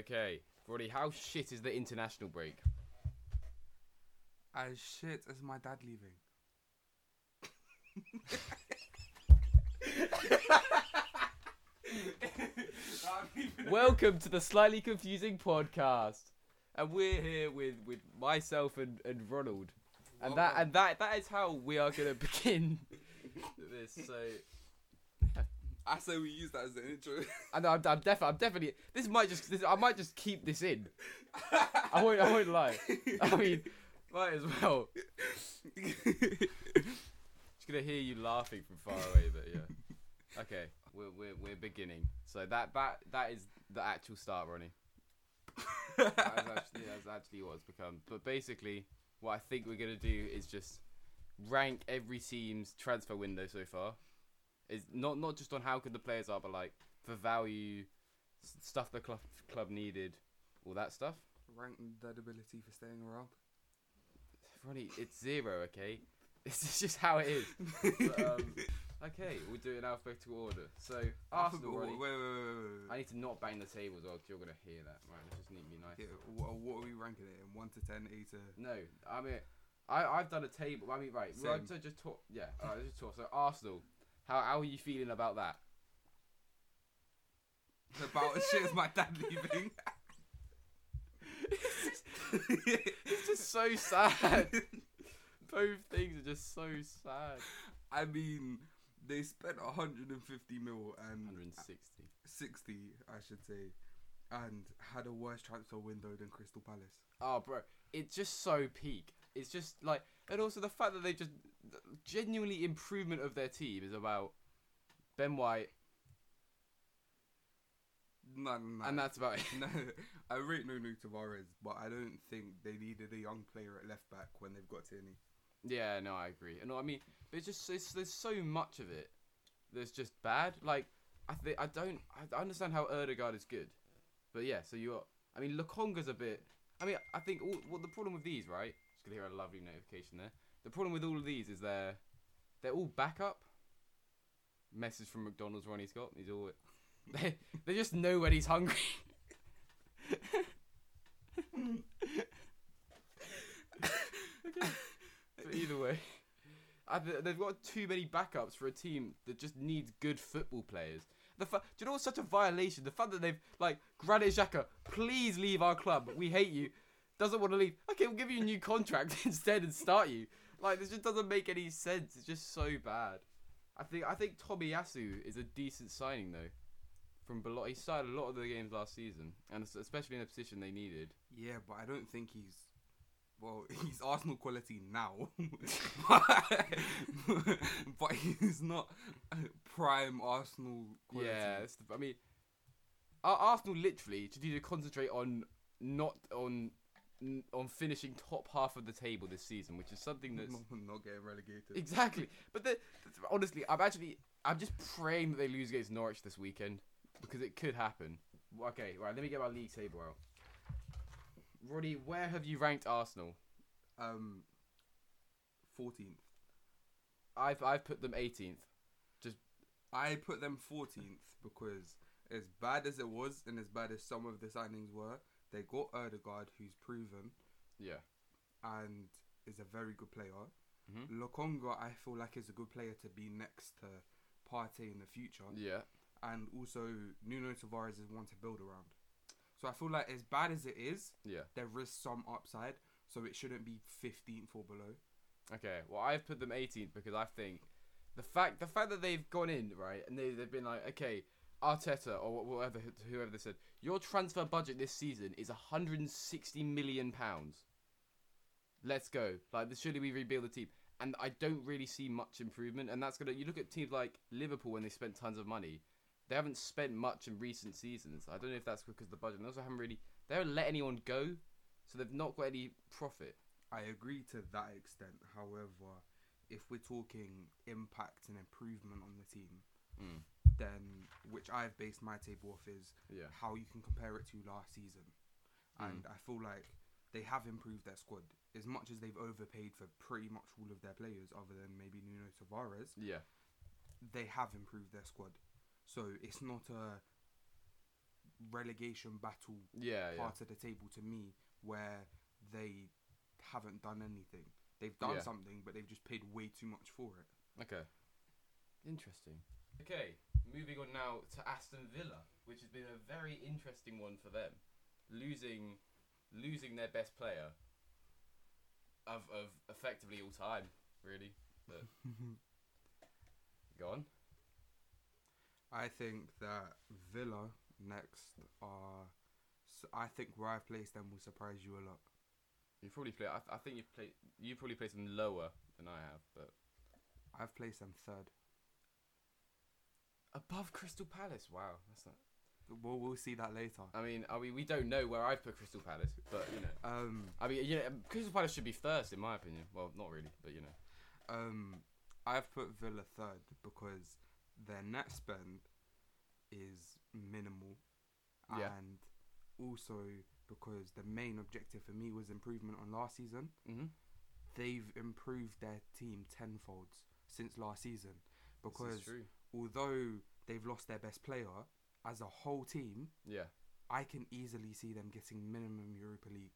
Okay, Roddy, how shit is the international break? As shit as my dad leaving. Welcome to the slightly confusing podcast, and we're here with with myself and, and Ronald, and that and that that is how we are gonna begin this. So, I say we use that as an intro. and I'm, I'm definitely I'm definitely this might just this, I might just keep this in. I won't I won't lie. I mean, might as well. Just gonna hear you laughing from far away, but yeah. Okay, we're we're we're beginning. So that that that is the actual start, Ronnie. That is actually that's actually what it's become. But basically, what I think we're gonna do is just rank every team's transfer window so far. Is not not just on how good the players are, but like for value, s- stuff the club club needed, all that stuff. Rank that ability for staying around. Ronnie, it's zero, okay? This is just how it is. But, um, okay, we'll do it in alphabetical order. So, Arsenal, Wait, Ronnie. wait, wait, wait, I need to not bang the table as well, you're going to hear that. Right, let's just need to be nice. Yeah, what, what are we ranking it in? 1 to 10, 8 to... No, I mean, I, I've done a table. I mean, right, well, Same. so just talk. Yeah, alright, let's just talk. So, Arsenal, how, how are you feeling about that? About as shit as my dad leaving. It's just so sad. Both things are just so sad. I mean, they spent 150 mil and 160. 60, I should say, and had a worse transfer window than Crystal Palace. Oh, bro, it's just so peak. It's just like, and also the fact that they just genuinely improvement of their team is about Ben White, No, no, and that's about it. no, I rate Nuno Tavares, but I don't think they needed a young player at left back when they've got Tierney. Yeah, no, I agree. And I mean, it's just it's, there's so much of it that's just bad. Like, I think I don't I understand how Odegaard is good, but yeah. So you, are I mean, Lokonga's a bit. I mean, I think all well, the problem with these, right? Just gonna hear a lovely notification there. The problem with all of these is they're they're all backup. Message from McDonald's Ronnie's got. He's all they they just know when he's hungry. okay. But either way, I, th- they've got too many backups for a team that just needs good football players. The do you know what's such a violation? The fact that they've like Granit Xhaka, please leave our club. We hate you. Doesn't want to leave. Okay, we'll give you a new contract instead and start you. Like this just doesn't make any sense. It's just so bad. I think I think Tomiyasu is a decent signing though. From Bologna, he started a lot of the games last season, and especially in a position they needed. Yeah, but I don't think he's. Well, he's Arsenal quality now, but he's not prime Arsenal quality. Yeah, the, I mean, Arsenal literally just need to concentrate on not on n- on finishing top half of the table this season, which is something that's not, getting relegated. exactly. But the, honestly, I'm actually I'm just praying that they lose against Norwich this weekend because it could happen. Okay, right. Let me get my league table out. Roddy, where have you ranked Arsenal? Um, fourteenth. I've I've put them 18th. Just I put them fourteenth because as bad as it was and as bad as some of the signings were, they got Odegaard, who's proven Yeah. and is a very good player. Mhm. Lokonga, I feel like is a good player to be next to Partey in the future. Yeah. and also Nuno Tavares is one to build around. So I feel like as bad as it is, Yeah. there is some upside. So it shouldn't be 15th or below. Okay, well I've put them 18th because I think the fact the fact that they've gone in right and they they've been like okay Arteta or whatever whoever they said your transfer budget this season is 160 million pounds. Let's go. Like this surely we rebuild the team. And I don't really see much improvement and that's gonna you look at teams like Liverpool when they spent tons of money. They haven't spent much in recent seasons. I don't know if that's because of the budget. And they also haven't really they haven't let anyone go, so they've not got any profit. I agree to that extent. However, if we're talking impact and improvement on the team, Mm. Then which I've based my table off is Yeah. how you can compare it to last season. Mm. And I feel like they have improved their squad as much as they've overpaid for pretty much all of their players, other than maybe Nuno Tavares. Yeah. they have improved their squad. So it's not a relegation battle Yeah, yeah. part of the table to me where they haven't done anything. They've done Yeah. something, but they've just paid way too much for it. Okay. Interesting. Okay, moving on now to Aston Villa, which has been a very interesting one for them, losing losing their best player of of effectively all time, really. But go on. I think that Villa next are. I think where I've placed them will surprise you a lot. You probably play. I, I think you play. You probably placed them lower than I have, but I've placed them third. Above Crystal Palace. Wow, that's not. We'll, we'll see that later. I mean, I mean, we don't know where I've put Crystal Palace, but you know. Um, I mean, you know, Crystal Palace should be first in my opinion. Well, not really, but you know. um, I've put Villa third because their net spend is minimal, Yeah. and also because the main objective for me was improvement on last season. Mm-hmm. They've improved their team tenfolds since last season because. Although they've lost their best player as a whole team, Yeah. I can easily see them getting minimum Europa League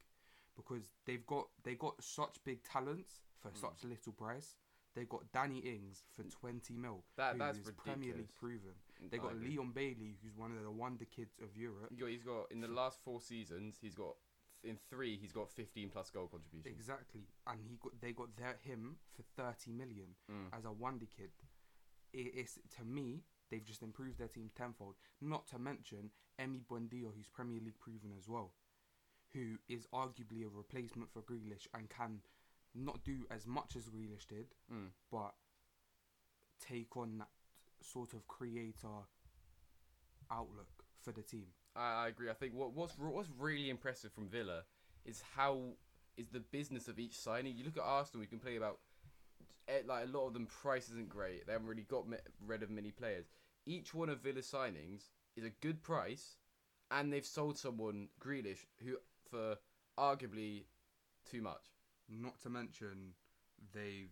because they've got they got such big talents for Mm. such little price. They've got Danny Ings for twenty mil, That that's ridiculous. Premier League proven. They I got. Leon Bailey, who's one of the wonder kids of Europe. He's got in the last four seasons. He's got in three. He's got 15 plus goal contributions. Exactly, and he got they got their him for thirty million Mm. as a wonder kid. It, it's to me they've just improved their team tenfold. Not to mention Emi Buendia, who's Premier League proven as well, who is arguably a replacement for Grealish and can not do as much as Grealish did, Mm. but take on that sort of creator outlook for the team. I, I agree. I think what what's what's really impressive from Villa is how is the business of each signing. You look at Arsenal. We can play about like a lot of them. Price isn't great. They haven't really got rid of many players. Each one of Villa's signings is a good price, and they've sold someone Grealish who for arguably too much. Not to mention they've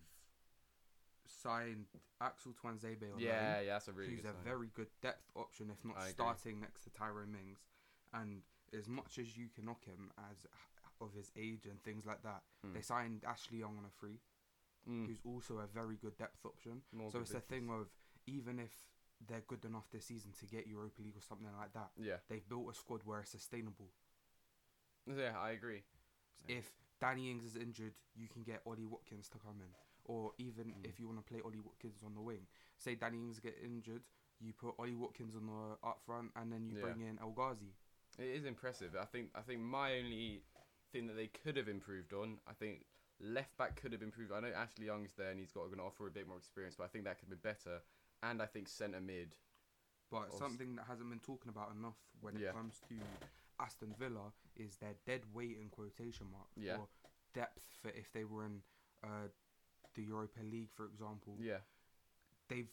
signed Axel Tuanzebe Yeah, yeah, that's a really who's good a signing. very good depth option, if not I agree. starting next to Tyrone Mings. And as much as you can knock him as of his age and things like that, Mm. they signed Ashley Young on a free, Mm. who's also a very good depth option. More so it's a thing of even if they're good enough this season to get Europa League or something like that, yeah, they've built a squad where it's sustainable. yeah, I agree. If Danny Ings is injured, you can get Ollie Watkins to come in. Or even Mm. if you want to play Ollie Watkins on the wing, say Danny Ings get injured, you put Ollie Watkins on the up front, and then you Yeah. bring in El Ghazi. It is impressive. I think I think my only thing that they could have improved on, I think left back could have improved. I know Ashley Young's there and he's got going to offer a bit more experience, but I think that could be better. And I think centre mid. But something that hasn't been talking about enough when Yeah. it comes to Aston Villa is their dead weight in quotation mark Yeah. or depth for if they were in uh, the Europa League, for example. Yeah, They've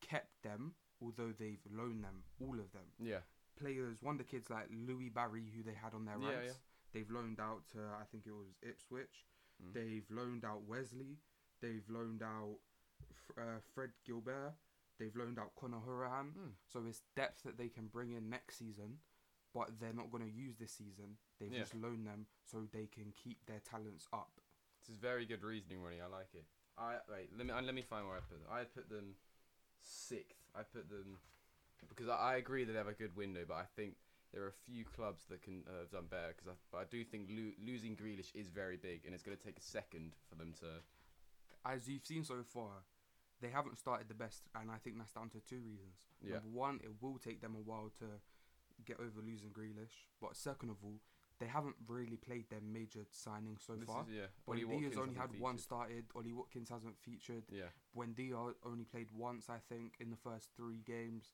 kept them, although they've loaned them, all of them. yeah, Players, wonder kids like Louie Barry, who they had on their Yeah, ranks, yeah. they've loaned out to, I think it was Ipswich. Mm. They've loaned out Wesley. They've loaned out uh, Fred Guilbert. They've loaned out Conor Hourihane. Mm. So it's depth that they can bring in next season, but they're not going to use this season. They've Yeah. just loaned them so they can keep their talents up. This is very good reasoning, Ronnie. I like it. I wait. Let me uh, let me find where I put them. I put them sixth. I put them because I, I agree that they have a good window, but I think there are a few clubs that can uh, have done better. Because I, but I do think lo- losing Grealish is very big, and it's going to take a second for them to. As you've seen so far, they haven't started the best, and I think that's down to two reasons. Yeah. Number one, it will take them a while to get over losing Grealish, but second of all, they haven't really played their major signings so this far. is, yeah. Ollie Ollie Watkins only had hasn't one started. Ollie Watkins hasn't featured. Yeah. When Buendia only played once, I think, in the first three games.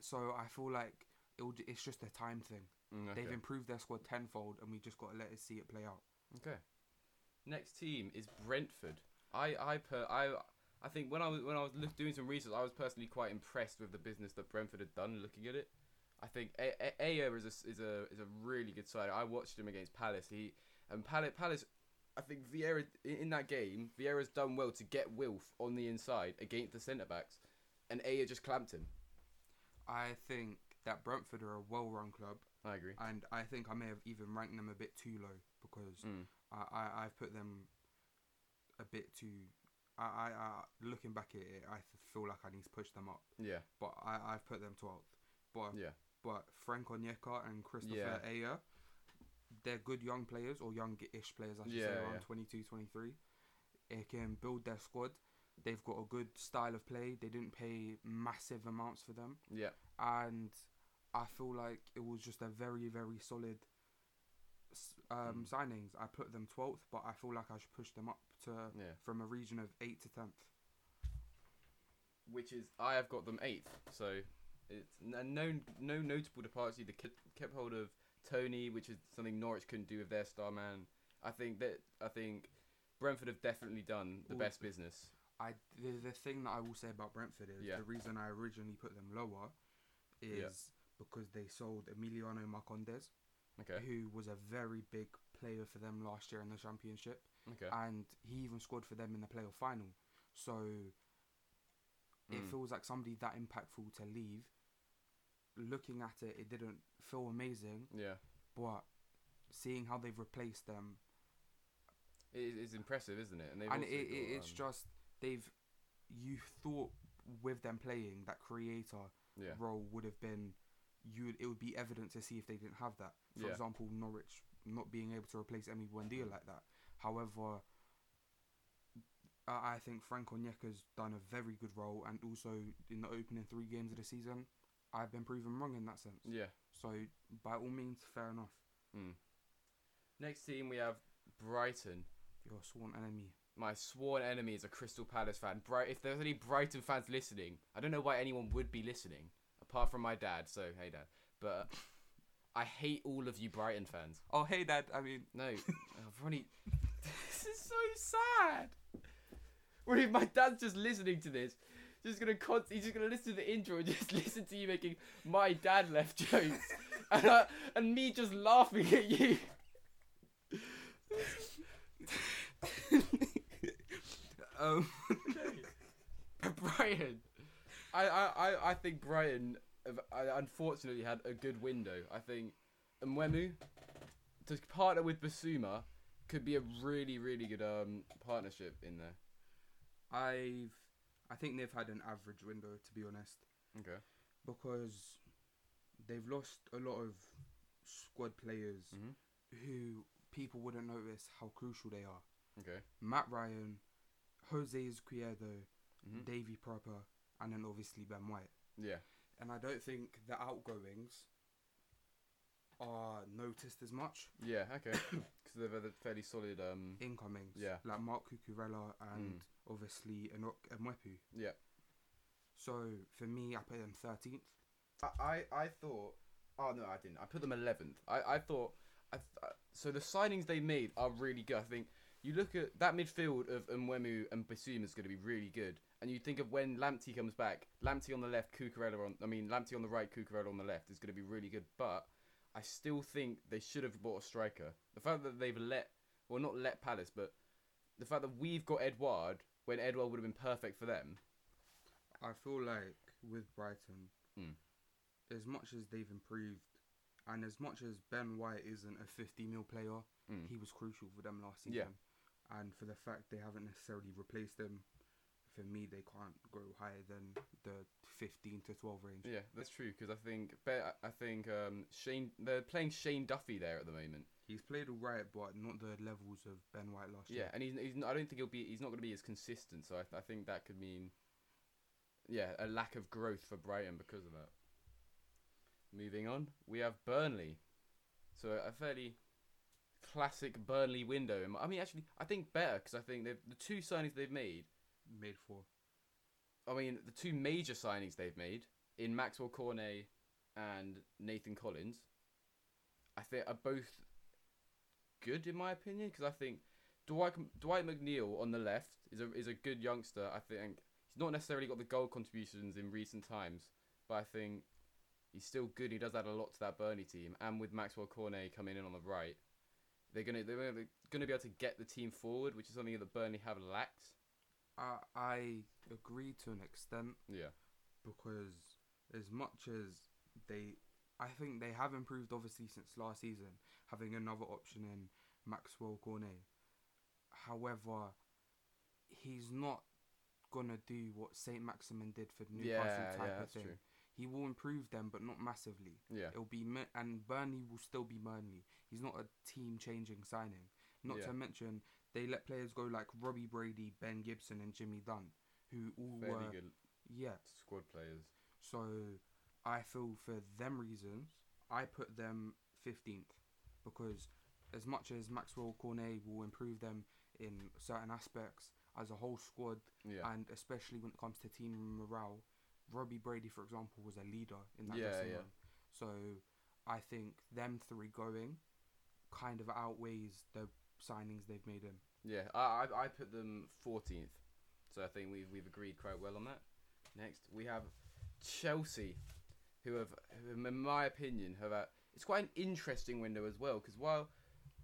So I feel like it'll, it's just a time thing. Mm, okay. They've improved their squad tenfold, and we just got to let it see it play out. Okay. Next team is Brentford. I I per I I think when I was when I was look, doing some research, I was personally quite impressed with the business that Brentford had done. Looking at it, I think A- A- is a is a is a really good side. I watched him against Palace. He and Palace Palace. I think Vieira in in that game, Vieira's done well to get Wilf on the inside against the centre backs, and Ajer just clamped him. I think that Brentford are a well-run club, I agree. and I think I may have even ranked them a bit too low because Mm. I, I I've put them a bit too. I, I, I looking back at it, I feel like I need to push them up, Yeah, but I I've put them twelfth. But yeah, but Frank Onyeka and Christopher Yeah. Ajer, they're good young players or young-ish players, I should Yeah, say, around yeah. 22, 23. They can build their squad. They've got a good style of play. They didn't pay massive amounts for them, yeah. and I feel like it was just a very, very solid um, Mm. signings. I put them 12th, but I feel like I should push them up to Yeah. from a region of 8 to 10th. Which is I have got them eighth. So it's n- no no notable departures. They kept, kept hold of Toney, which is something Norwich couldn't do with their star man. I think that I think Brentford have definitely done the best business. I the, the thing that I will say about Brentford is Yeah. the reason I originally put them lower is. Because they sold Emiliano Marcondes, Okay. who was a very big player for them last year in the championship, Okay. and he even scored for them in the playoff final. So it Mm. feels like somebody that impactful to leave. Looking at it, it didn't feel amazing, Yeah. but seeing how they've replaced them It, it's impressive, isn't it? they've and it, it's um, just they've you thought with them playing that creator yeah. role would have been you it would be evident to see if they didn't have that for Yeah. example Norwich not being able to replace Emi Buendia like that however I think Frank Onyeka's done a very good role and also in the opening three games of the season I've been proven wrong in that sense Yeah. so by all means fair enough Mm. Next team we have Brighton. your sworn enemy My sworn enemy is a Crystal Palace fan. Bright. If there's any Brighton fans listening, I don't know why anyone would be listening, apart from my dad. So hey, dad. But I hate all of you Brighton fans. oh hey dad I mean No, I've only. this is so sad. If my dad's just listening to this? Just gonna con- he's just gonna listen to the intro and just listen to you making my dad left jokes, and I, and me just laughing at you. um Brighton. I, I, I, think Brighton have, I unfortunately had a good window. I think Mwepu to partner with Bissouma could be a really really good um partnership in there. I've I think they've had an average window to be honest Okay. because they've lost a lot of squad players Mhm. who people wouldn't notice how crucial they are. Okay. Matt Ryan, Jose Izquierdo, Mhm. Davy Pröpper, and then obviously Ben White. Yeah. And I don't think the outgoings are noticed as much. Yeah. Okay. Because they've had fairly solid um. Incomings, Yeah. like Marc Cucurella and Mm. obviously Enoch Mwepu. Yeah. So for me, I put them thirteenth. I, I, I thought. Oh no, I didn't. I put them eleventh. I, I thought. I th- uh, so the signings they made are really good. I think you look at that midfield of Mwepu and Bissouma is going to be really good. And you think of when Lamptey comes back, Lamptey on the left, Cucurella on. I mean, Lamptey on the right, Cucurella on the left is going to be really good. But I still think they should have bought a striker. The fact that they've let, well, not let Palace, but the fact that we've got Edouard when Edouard would have been perfect for them. I feel like with Brighton, Mm. as much as they've improved, and as much as Ben White isn't a 50 mil player, Mm. he was crucial for them last season. Yeah. season. And for the fact they haven't necessarily replaced him, for me, they can't grow higher than the 15 to 12 range. Yeah, that's true because I think I think um, Shane they're playing Shane Duffy there at the moment. He's played all right, but not the levels of Ben White last Yeah, year. Yeah, and he's, he's I don't think he'll be he's not going to be as consistent. So I, th- I think that could mean yeah a lack of growth for Brighton because of that. Moving on, we have Burnley, so a fairly classic Burnley window. I mean, actually, I think better because I think the two signings they've made. Made for. I mean, the two major signings they've made in Maxwell Cornet and Nathan Collins, I think are both good in my opinion because I think Dwight Dwight McNeil on the left is a is a good youngster. I think he's not necessarily got the goal contributions in recent times, but I think he's still good. He does add a lot to that Burnley team, and with Maxwell Cornet coming in on the right, they're gonna they're gonna, be able to get the team forward, which is something that Burnley have lacked. I, I agree to an extent Yeah. because as much as they, I think they have improved obviously since last season, having another option in Maxwell Cornet. However, he's not gonna do what Saint Maximin did for Newcastle yeah, type yeah, of thing. true. He will improve them, but not massively. Yeah, It'll be and Burnley will still be Burnley. He's not a team changing signing. Not Yeah. to mention they let players go like Robbie Brady, Ben Gibson, and Jimmy Dunne, who all fairly were good yeah. squad players. So I feel for them reasons, I put them fifteenth because as much as Maxwell Cornet will improve them in certain aspects as a whole squad, Yeah, and especially when it comes to team morale, Robbie Brady, for example, was a leader in that Yeah, dressing yeah. room. So I think them three going kind of outweighs the signings they've made in. yeah. I I, I put them fourteenth, so I think we've we've agreed quite well on that. Next, we have Chelsea, who have, who, in my opinion, have a, it's quite an interesting window as well. Because while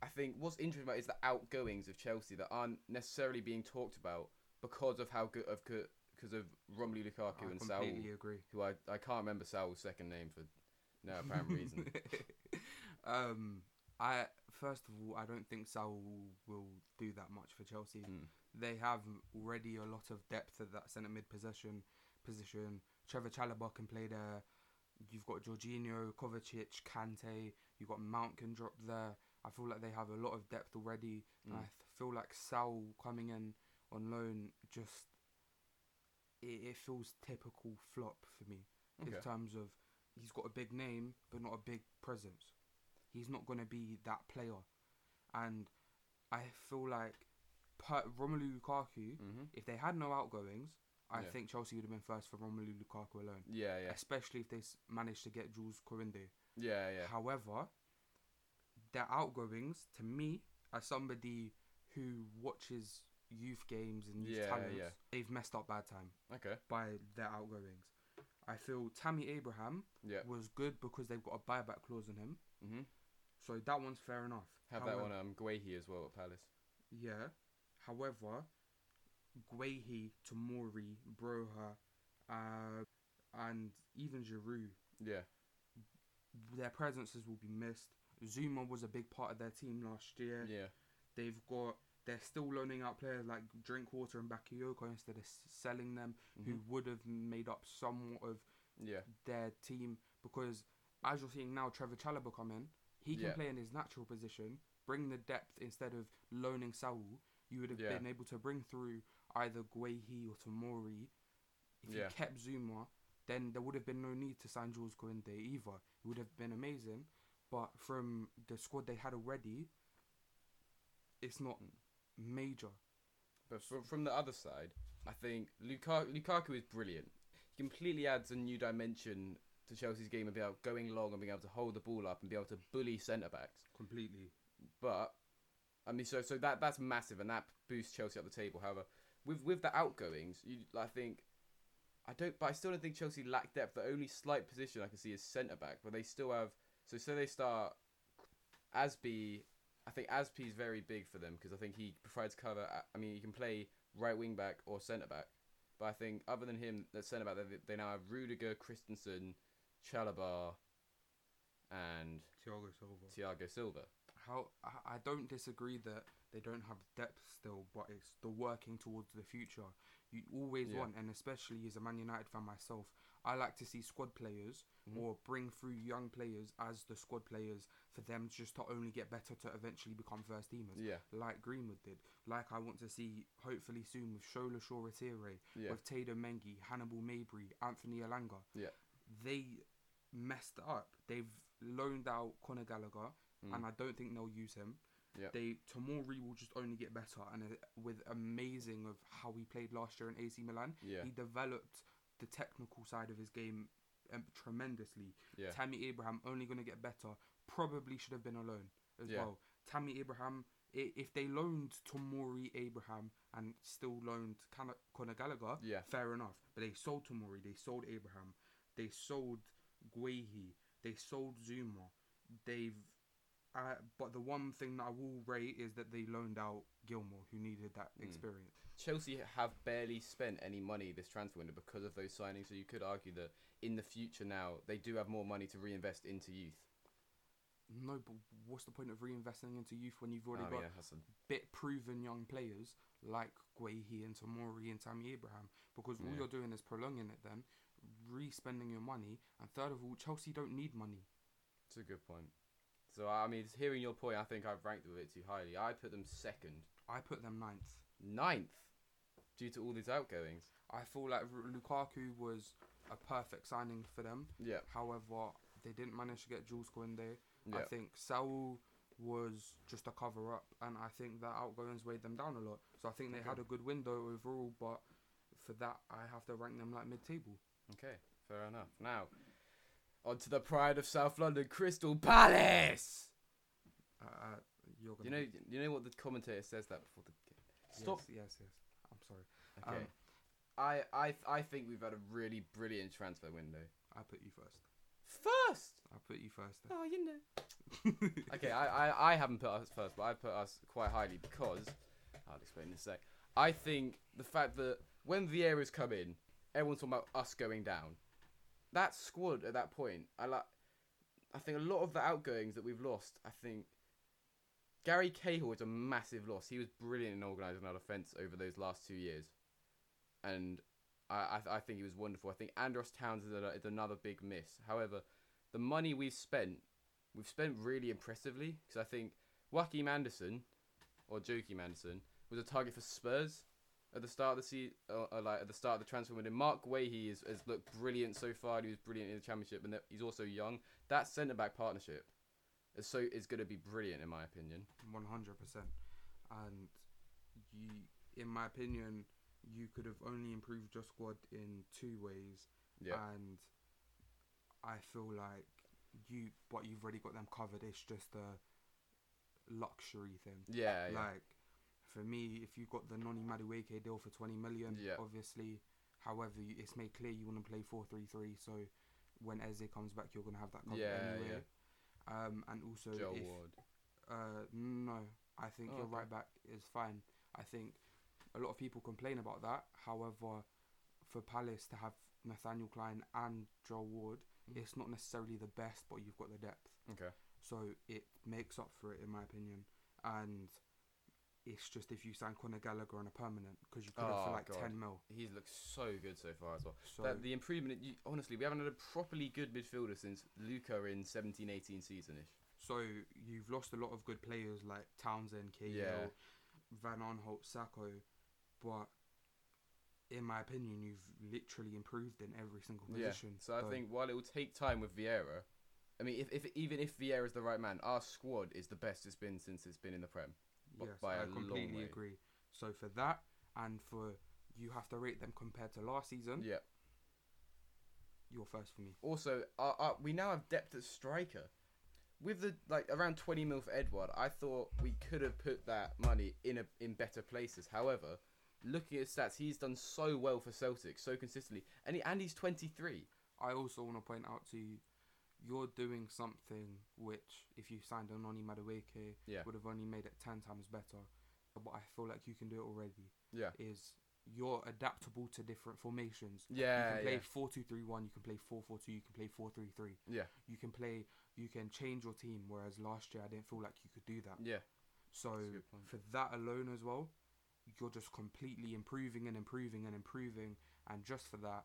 I think what's interesting about it is the outgoings of Chelsea that aren't necessarily being talked about because of how good of because of Romelu Lukaku I and Saul, completely agree. who I I can't remember Saul's second name for no apparent reason. um, I first of all, I don't think Saul will, do that much for Chelsea. Mm. They have already a lot of depth at that centre mid possession position. Trevor Chalobah can play there. You've got Jorginho, Kovacic, Kante. You've got Mount can drop there. I feel like they have a lot of depth already. And I Mm. th- feel like Saul coming in on loan just it, it feels typical flop for me Okay. in terms of he's got a big name but not a big presence. He's not going to be that player, and I feel like per Romelu Lukaku, hmm if they had no outgoings, I Yeah. think Chelsea would have been first for Romelu Lukaku alone. Yeah, yeah, Especially if they managed to get Jules Kounde. yeah, yeah. However, their outgoings, to me, as somebody who watches youth games and youth Yeah, talents, yeah. they've messed up bad time Okay. by their outgoings. I feel Tammy Abraham Yeah. was good because they've got a buyback clause on him. hmm So that one's fair enough. Have that However- one um Guehi as well at Palace. Yeah. However, Guehi, Tomori, Broha, uh, and even Giroud, Yeah. their presences will be missed. Zouma was a big part of their team last year. Yeah. They've got they're still loaning out players like Drinkwater and Bakayoko instead of selling them, who Mhm. would have made up somewhat of Yeah. their team because as you're seeing now, Trevor Chalobah come in, he can Yeah. play in his natural position, bring the depth instead of loaning Saul. You would have Yeah. been able to bring through either Guehi or Tomori. If Yeah. you kept Zouma, then there would have been no need to sign Jules Kounde either. It would have been amazing, but from the squad they had already, it's not Mm. major. But from from the other side, I think Lukaku, Lukaku is brilliant. He completely adds a new dimension to Chelsea's game about going long and being able to hold the ball up and be able to bully centre backs. Completely. But I mean, so so that that's massive and that boosts Chelsea up the table. However, with with the outgoings, you I think. I don't, but I still don't think Chelsea lack depth. The only slight position I can see is centre back, but they still have. So, so they start. Azpi, I think Azpi is very big for them because I think he provides cover. I- I mean, he can play right wing back or centre back, but I think other than him, the centre back, they, they now have Rudiger, Christensen, Chalobah, and Thiago Silva. Thiago Silva. how I, I don't disagree that they don't have depth still, but it's the working towards the future. You always Yeah. want, and especially as a Man United fan myself, I like to see squad players Mhm. or bring through young players as the squad players for them just to only get better to eventually become first teamers. Yeah, Like Greenwood did, like I want to see hopefully soon with Shola Shoretire, yeah, with Teden Mengi, Hannibal Mejbri, Anthony Elanga. Yeah. They messed up. They've loaned out Conor Gallagher, Mm. and I don't think they'll use him. Yeah. They Tomori will just only get better, and uh, with amazing of how he played last year in AC Milan, yeah, he developed the technical side of his game um, tremendously. yeah, Tammy Abraham only going to get better. Probably should have been alone as Yeah. well. Tammy Abraham, if they loaned Tomori Abraham and still loaned Conor Gallagher, yeah, fair enough. But they sold Tomori, they sold Abraham, they sold Guehi, they sold Zouma. They've I, but the one thing that I will rate is that they loaned out Gilmour, who needed that Mm. experience. Chelsea have barely spent any money this transfer window because of those signings. So you could argue that in the future now they do have more money to reinvest into youth. No, but what's the point of reinvesting into youth when you've already Oh, got yeah, a- bit proven young players like Guehi and Tomori and Tammy Abraham? Because all Yeah. you're doing is prolonging it then, re-spending your money, and third of all, Chelsea don't need money. It's a good point. So I mean, hearing your point, I think I've ranked them a bit too highly. I put them second, I put them ninth. ninth, due to all these outgoings. I feel like R- Lukaku was a perfect signing for them. Yeah, However, they didn't manage to get Jules Koundé. I yeah, think Saul was just a cover up, and I think that outgoings weighed them down a lot. So I think they Okay. had a good window overall, but for that, I have to rank them like mid table. okay, fair enough. Now, on to the pride of South London, Crystal Palace. Uh, uh, you're gonna You know, be- you know what the commentator says that before the game. stop. Yes, yes, yes. I'm sorry. Okay, Um, I, I, I think we've had a really brilliant transfer window. I put you first. First. I put you first. Oh, you know. okay, I, I, I haven't put us first, but I put us quite highly because I'll explain in a sec. I think the fact that when Vieira's come in, everyone's talking about us going down. That squad at that point, I like. I think a lot of the outgoings that we've lost. I think Gary Cahill is a massive loss. He was brilliant in organising our defence over those last two years, and I, I, I think he was wonderful. I think Andros Townsend is, a, is another big miss. However, the money we've spent we've spent really impressively because I think Joachim Andersen or Joachim Andersen was a target for Spurs at the start of the season, uh, uh, like at the start of the transfer window. Marc Guehi has, has looked brilliant so far. He was brilliant in the championship, and he's also young. That centre back partnership is so is going to be brilliant in my opinion. One hundred percent. And you, in my opinion, you could have only improved your squad in two ways. Yeah, And I feel like you, but you've already got them covered. It's just a luxury thing. yeah, yeah. For me, if you got the Noni Madueke deal for twenty million, Yeah. obviously. However, you- it's made clear you want to play four three three. So when Eze comes back, you're gonna have that covered Yeah, anyway. Um, and also Joe if Ward. uh, no, I think Oh, your okay. right back is fine. I think a lot of people complain about that. However, for Palace to have Nathaniel Clyne and Joel Ward, Mm. it's not necessarily the best, but you've got the depth. Okay. So it makes up for it, in my opinion. And it's just if you sign Conor Gallagher on a permanent, because you could have for Oh, like God. 10 mil. He's looked so good so far as well. So that the improvement, you, honestly, we haven't had a properly good midfielder since Luka in 17-18 season-ish. so you've lost a lot of good players like Townsend, Cahill, Yeah. Van Aanholt, Sakho, but in my opinion, you've literally improved in every single position. So I think while it will take time with Vieira, I mean, if, if even if Vieira is the right man, our squad is the best it's been since it's been in the Prem. B- yes, by I a long completely agree. So for that, and for you have to rate them compared to last season. Yeah. You're first for me. Also, uh, uh, we now have depth at striker. With the like around 20 mil for Edouard, I thought we could have put that money in a in better places. However, looking at stats, he's done so well for Celtic so consistently, and he, and he's 23. I also want to point out to you, you're doing something which, if you signed a Noni Madueke, Yeah. would have only made it ten times better. But I feel like you can do it already. Yeah. Is you're adaptable to different formations. Yeah. you can play yeah. four two three one. You can play four four two. You can play four three three. Yeah. You can play. You can change your team. Whereas last year I didn't feel like you could do that. Yeah. So That's a good point. for that alone as well, you're just completely improving and improving and improving. And just for that,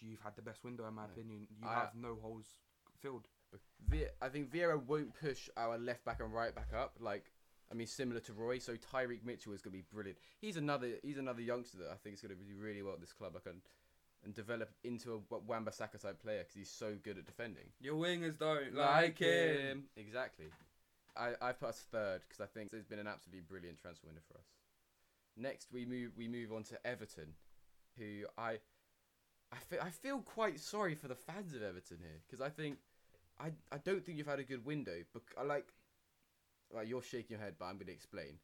you've had the best window in my Yeah. opinion. You I- have no holes filled. I think Vieira won't push our left back and right back up like I mean similar to Roy. So Tyrick Mitchell is going to be brilliant. He's another he's another youngster that I think is going to do really well at this club. I can and develop into a Wamba Wan-Bissaka type player because he's so good at defending. Your wingers don't like him. Exactly. I I put us third because I think it's been an absolutely brilliant transfer window for us. Next we move we move on to Everton, who I I feel I feel quite sorry for the fans of Everton here because I think I I don't think you've had a good window. But I like, well, you're shaking your head, but I'm going to explain.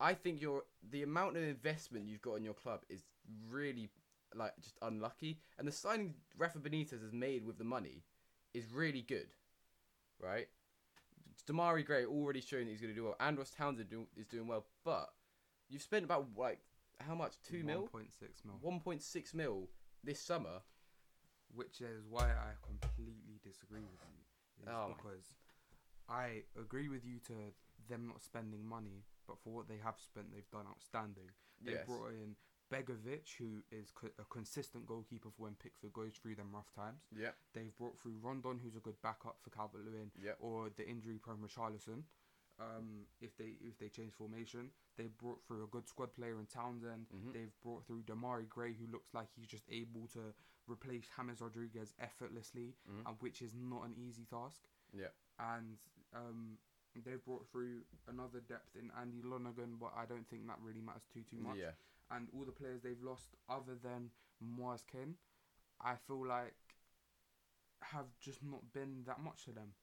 I think your the amount of investment you've got in your club is really like just unlucky, and the signing Rafa Benitez has made with the money is really good, right? Demarai Gray already shown that he's going to do well. Andros Townsend do, is doing well, but you've spent about like how much? Two mil, 1.6 mil. one point six mil this summer. which is why I completely disagree with you. Is Oh because I agree with you to them not spending money, but for what they have spent, they've done outstanding. They Yes. brought in Begovic, who is co- a consistent goalkeeper for when Pickford goes through them rough times. Yeah, They've brought through Rondon, who's a good backup for Calvert Lewin, yeah, or the injury prone Richarlison. Um, if they if they change formation, they brought through a good squad player in Townsend. Mhm. They've brought through Demarai Gray, who looks like he's just able to replace James Rodriguez effortlessly, Mhm. and which is not an easy task. yeah. And um, they've brought through another depth in Andy Lonergan, but I don't think that really matters too too much. Yeah, And all the players they've lost, other than Moise Kean, I feel like have just not been that much to them.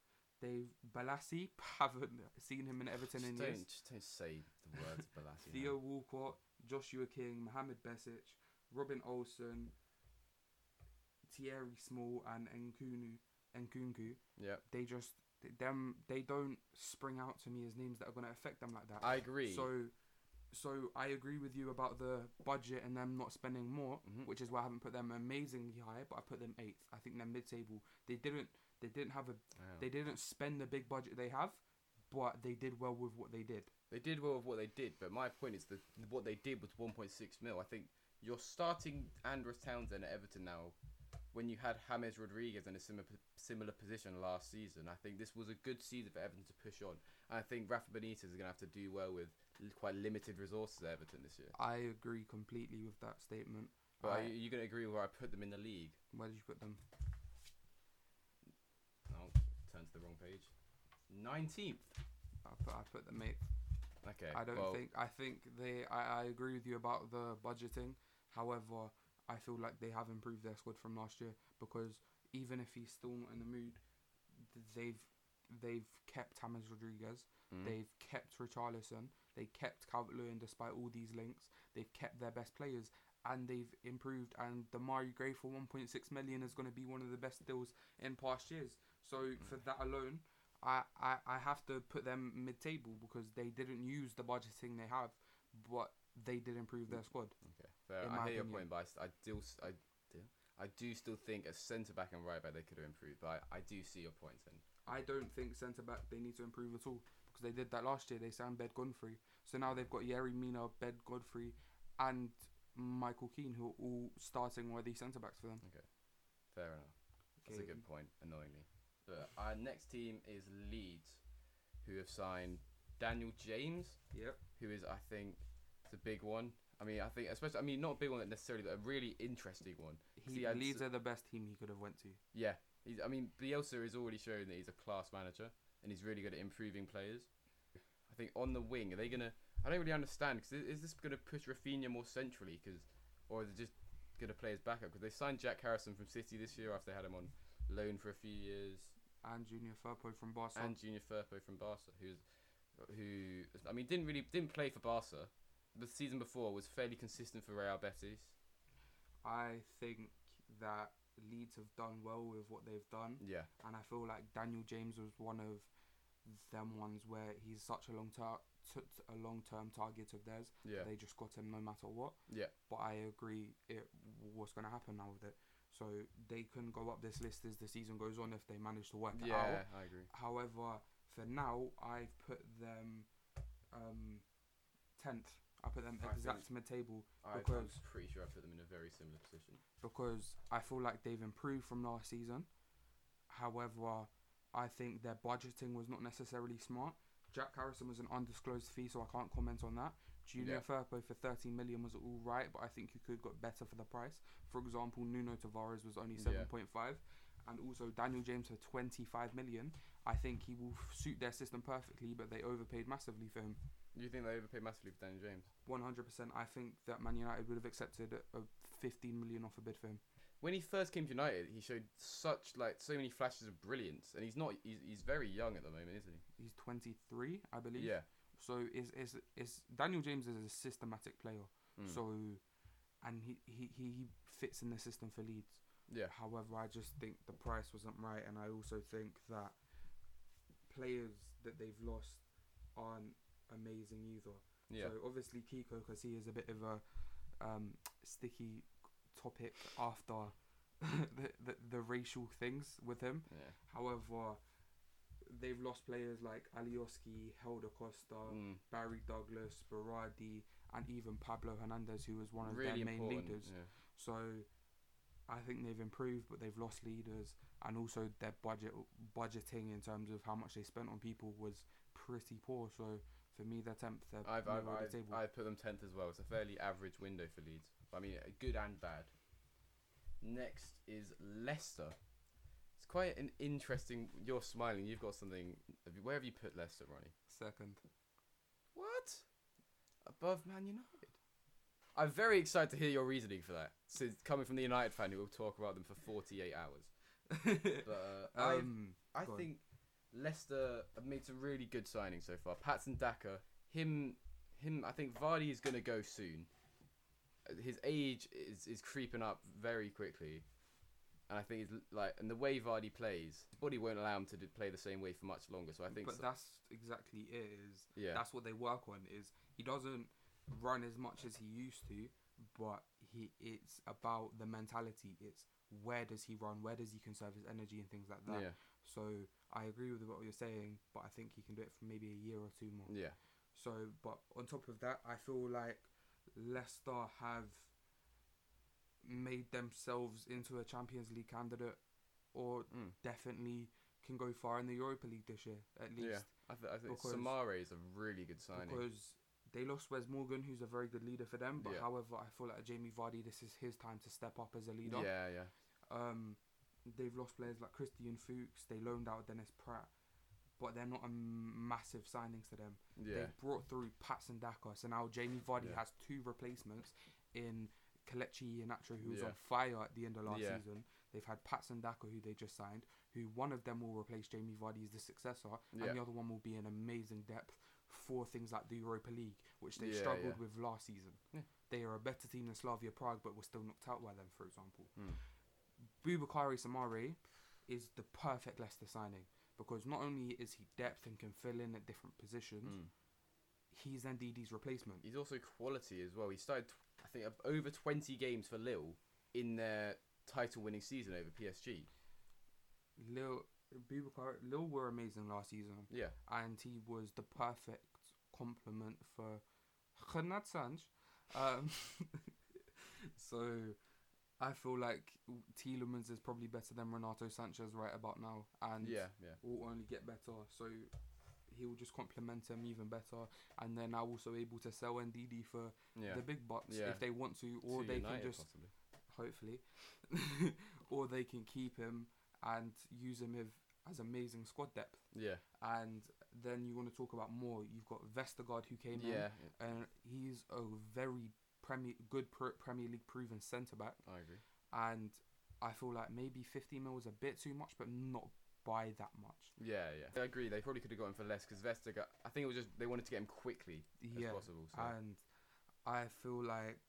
They've Bolasie haven't seen him in Everton just in don't, years. just don't say the words Bolasie. Theo Walcott, Joshua King, Mohamed Besic, Robin Olsen, Thierry Small, and Nkunu, Nkounkou. Yeah, They just them they don't spring out to me as names that are going to affect them like that. I agree. So, so I agree with you about the budget and them not spending more, Mhm. which is why I haven't put them amazingly high, but I put them eighth. I think they're mid-table. They didn't they didn't have a Wow. they didn't spend the big budget they have, but they did well with what they did. They did well with what they did, but my point is that what they did was 1.6 mil. I think you're starting Andros Townsend at Everton now when you had James Rodriguez in a similar similar position last season. I think this was a good season for Everton to push on. And I think Rafa Benitez is going to have to do well with quite limited resources at Everton this year. I agree completely with that statement. But I- are you, you going to agree where I put them in the league? where did you put them? I'll to the wrong page. 19th. I put, I put them eighth. Okay. I don't well, think I think they I, I agree with you about the budgeting. However, I feel like they have improved their squad from last year because even if he's still not in the mood, they've they've kept James Rodriguez, mm, they've kept Richarlison, they kept Calvert Lewin despite all these links. They've kept their best players and they've improved. And the Mari Gray for 1.6 million is going to be one of the best deals in past years. So mm. for that alone, I, I, I have to put them mid table because they didn't use the budgeting they have, but they did improve their squad. Okay, fair. I hear your point, but I, do, I do, I do still think as centre back and right back they could have improved. But I, I do see your points. And I don't think centre back they need to improve at all because they did that last year. They signed Ben Godfrey, so now they've got Yerry Mina, Ben Godfrey, and Michael Keane who are all starting worthy centre backs for them. Okay, fair enough. That's a good point. Annoyingly, but our next team is Leeds, who have signed Daniel James, Yep. who is I think the big one. I mean, I think especially. I mean, not a big one necessarily, but a really interesting one. He See, Leeds s- are the best team he could have went to. Yeah, he's, I mean, Bielsa has already shown that he's a class manager and he's really good at improving players. I think on the wing, are they gonna? I don't really understand because is this gonna push Raphinha more centrally? Because, or is it just gonna play as backup? Because they signed Jack Harrison from City this year after they had him on loan for a few years, And Junior Firpo from Barca. and Junior Firpo from Barca, who's who I mean didn't really didn't play for Barca. The season before was fairly consistent for Real Betis. I think that Leeds have done well with what they've done, Yeah, and I feel like Daniel James was one of them ones where he's such a long ter- t- t- a long term target of theirs. yeah, They just got him no matter what. yeah. But I agree, it what's going to happen now with it. So they can go up this list as the season goes on if they manage to work it Yeah. I agree. However, for now, I've put them um, tenth. I put them I exact mid-table I, I'm Because- pretty sure I put them in a very similar position. because I feel like they've improved from last season. However, I think their budgeting was not necessarily smart. Jack Harrison was an undisclosed fee, so I can't comment on that. Junior Yeah. Firpo for 13 million was all right, but I think you could have got better for the price. For example, Nuno Tavares was only Yeah. 7.5, and also Daniel James for 25 million. I think he will suit their system perfectly, but they overpaid massively for him. Do you think they overpaid massively for Daniel James? 100%. I think that Man United would have accepted a, a 15 million offer bid for him. When he first came to United, he showed such like so many flashes of brilliance, and he's not. He's, he's very young at the moment, isn't he? He's 23, I believe. Yeah. So is is is Daniel James is a systematic player. Mm. So, and he, he he fits in the system for Leeds. yeah. However, I just think the price wasn't right, and I also think that players that they've lost aren't amazing either. Yeah. So obviously Kiko, because he is a bit of a um, sticky topic after the, the the racial things with him. yeah. However, they've lost players like Alioski, Helder Costa, Mm. Barry Douglas, Berardi, and even Pablo Hernandez, who was one of really their main leaders. Yeah. So I think they've improved, but they've lost leaders, and also their budget budgeting in terms of how much they spent on people was pretty poor. So for me, they're tenth. They're I've, I've, I've, table. I put them 10th as well. It's a fairly average window for Leeds. I mean, good and bad. Next is Leicester. Quite an interesting. You're smiling. You've got something. have you- Where have you put Leicester, Ronnie? Second. What? Above Man United? I'm very excited to hear your reasoning for that. Since coming from the United fan who will talk about them for 48 hours. But uh, I, um, I on. think Leicester have made some really good signings so far. Patson Daka, him, him. I think Vardy is going to go soon. His age is is creeping up very quickly, and I think l- like and the way Vardy plays, his body won't allow him to do, play the same way for much longer. So I think, but so- that's exactly it. Is yeah, that's what they work on. Is he doesn't run as much as he used to, but he it's about the mentality. It's where does he run? Where does he conserve his energy and things like that. yeah, So I agree with what you're saying, but I think he can do it for maybe a year or two more. yeah, So, but on top of that, I feel like Leicester have made themselves into a Champions League candidate, or Mm. definitely can go far in the Europa League this year at least. yeah. I, th- I think Because- Soumare is a really good signing. Because they lost Wes Morgan, who's a very good leader for them. But Yeah. however, I feel like Jamie Vardy, this is his time to step up as a leader. yeah, yeah, Um, they've lost players like Christian Fuchs. They loaned out Dennis Praet, but they're not a massive signings to them. yeah, They've brought through Patson Daka, so now Jamie Vardy Yeah. has two replacements in Kelechi Iheanacho, who was Yeah. on fire at the end of last Yeah. season. They've had Patson Daka, who they just signed, who one of them will replace Jamie Vardy as the successor, Yeah. and the other one will be an amazing depth for things like the Europa League, which they struggled with last season. They are a better team than Slavia Prague, but were still knocked out by them, for example. Mm. Boubakary Soumare is the perfect Leicester signing because not only is he depth and can fill in at different positions, Mm. He's Ndidi's replacement. He's also quality as well. He started, I think, over 20 games for Lille in their title-winning season over PSG. Lil Bubakar Lil were amazing last season, Yeah, and he was the perfect complement for Renat Sanch. Um, so I feel like Tielemans is probably better than Renato Sanches right about now, and yeah, yeah, will only get better. So he will just complement him even better, and they're now also able to sell Ndidi for yeah. the big bucks Yeah. if they want to, or To they United, can just possibly. hopefully, or they can keep him and use him with, as amazing squad depth. Yeah, And then you want to talk about more. You've got Vestergaard who came yeah, in, and he's a very Premier good pr- Premier League proven centre back. I agree. And I feel like maybe 50 mil is a bit too much, but not by that much. Yeah, yeah. I agree. They probably could have gone for less because Vestergaard. I think it was just they wanted to get him quickly Yeah, as possible. So. and I feel like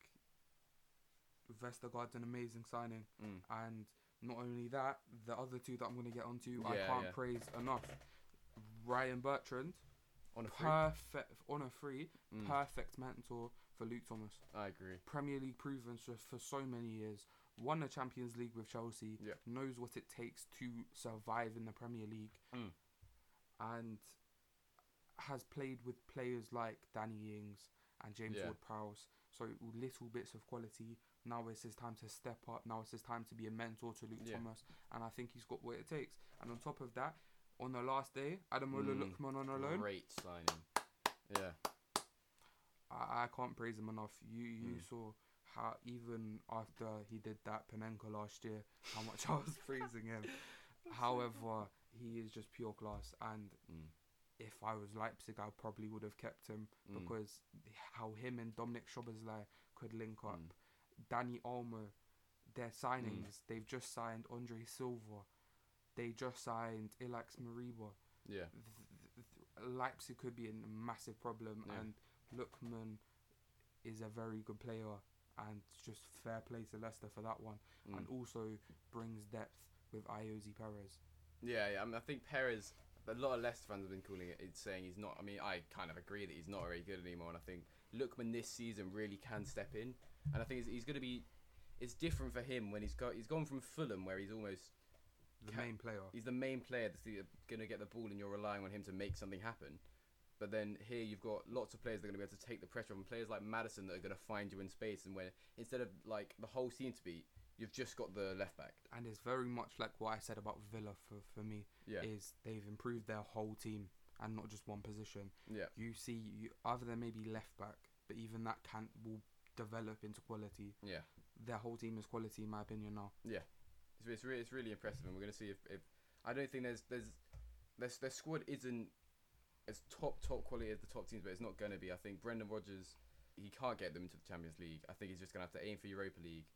Vestergaard's an amazing signing. mm. And not only that, the other two that I'm going to get onto, I can't yeah. praise enough. Ryan Bertrand, On a free. perfect on a free, Mm. perfect mentor for Luke Thomas. I agree. Premier League proven for, for so many years. Won the Champions League with Chelsea. Yeah. Knows what it takes to survive in the Premier League. Mm. And has played with players like Danny Ings and James Yeah. Ward-Prowse. So little bits of quality. Now it's his time to step up. Now it's his time to be a mentor to Luke Yeah. Thomas. And I think he's got what it takes. And on top of that, on the last day, Ademola Mm. Lookman on a loan. Great signing. Yeah. I, I can't praise him enough. You you Mm. saw how even after he did that Panenka last year, how much I was praising him. However, he is just pure class, and Mm. if I was Leipzig, I probably would have kept him Mm. because how him and Dominic Szoboszlai could link up. Mm. Dani Olmo, their signings, they've just signed Andre Silva. They just signed Ilaix Moriba. Yeah. th- th- th- Leipzig could be a massive problem, Yeah. and Lookman is a very good player, and just fair play to Leicester for that one, and Mm. also brings depth with Ayoze Perez. Yeah, yeah. I, mean, I think Perez a lot of Leicester fans have been calling it, saying he's not. I mean, I kind of agree that he's not very good anymore, and I think Lookman this season really can step in, and I think he's, he's going to be. It's different for him when he's got he's gone from Fulham where he's almost The Ca- main player. he's the main player that's going to get the ball and you're relying on him to make something happen. But then here you've got lots of players that are going to be able to take the pressure on players like Madison that are going to find you in space and where instead of like the whole team to be, you've just got the left back. And it's very much like what I said about Villa for, for me. Yeah, Is they've improved their whole team and not just one position. yeah, You see, you, other than maybe left back, but even that can will develop into quality. yeah. Their whole team is quality, in my opinion. Now, Yeah. It's, it's, really, it's really impressive, and we're going to see if, if I don't think there's there's their, their squad isn't as top top quality as the top teams, but it's not going to be. I think Brendan Rodgers he can't get them into the Champions League. I think he's just going to have to aim for Europa League,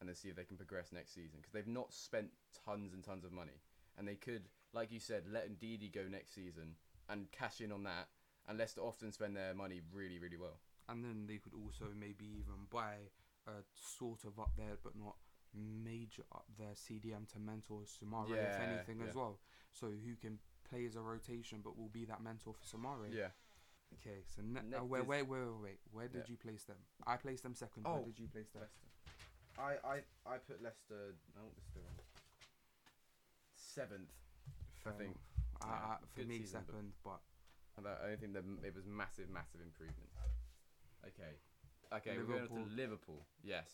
and then see if they can progress next season because they've not spent tons and tons of money, and they could, like you said, let Ndidi go next season and cash in on that. And Leicester often spend their money really really well. and then they could also maybe even buy a sort of up there, but not major up there CDM to mentor Soumare, if Yeah, anything, as well. So who can play as a rotation, but will be that mentor for Soumare. Yeah. Okay, so ne- Next uh, wait, is- wait, wait, wait, wait. Where did Yeah. you place them? I placed them second. Oh. Where did you place them? Leicester. I, I, I put Leicester. No, this is the wrong. Seventh. Fair think, enough. I, yeah, I, for good me, season, but- second, but, And I don't think that it was massive, massive improvement. Okay. Okay, we're going on to Liverpool. Yes.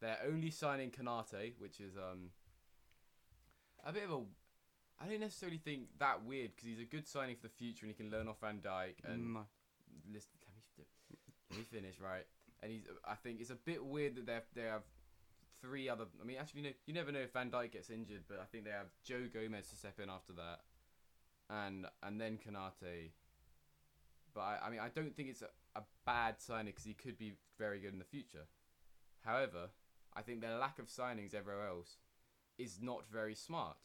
They're only signing Konate, which is um a bit of a. I don't necessarily think that weird because he's a good signing for the future and he can learn off Van Dijk and mm, no. listen, let me let me finish right. And he's. I think it's a bit weird that they have, they have three other. I mean, actually, no, you never know if Van Dijk gets injured, but I think they have Joe Gomez to step in after that, and and then Konate. But I, I mean, I don't think it's a, a bad signing because he could be very good in the future. However, I think their lack of signings everywhere else is not very smart,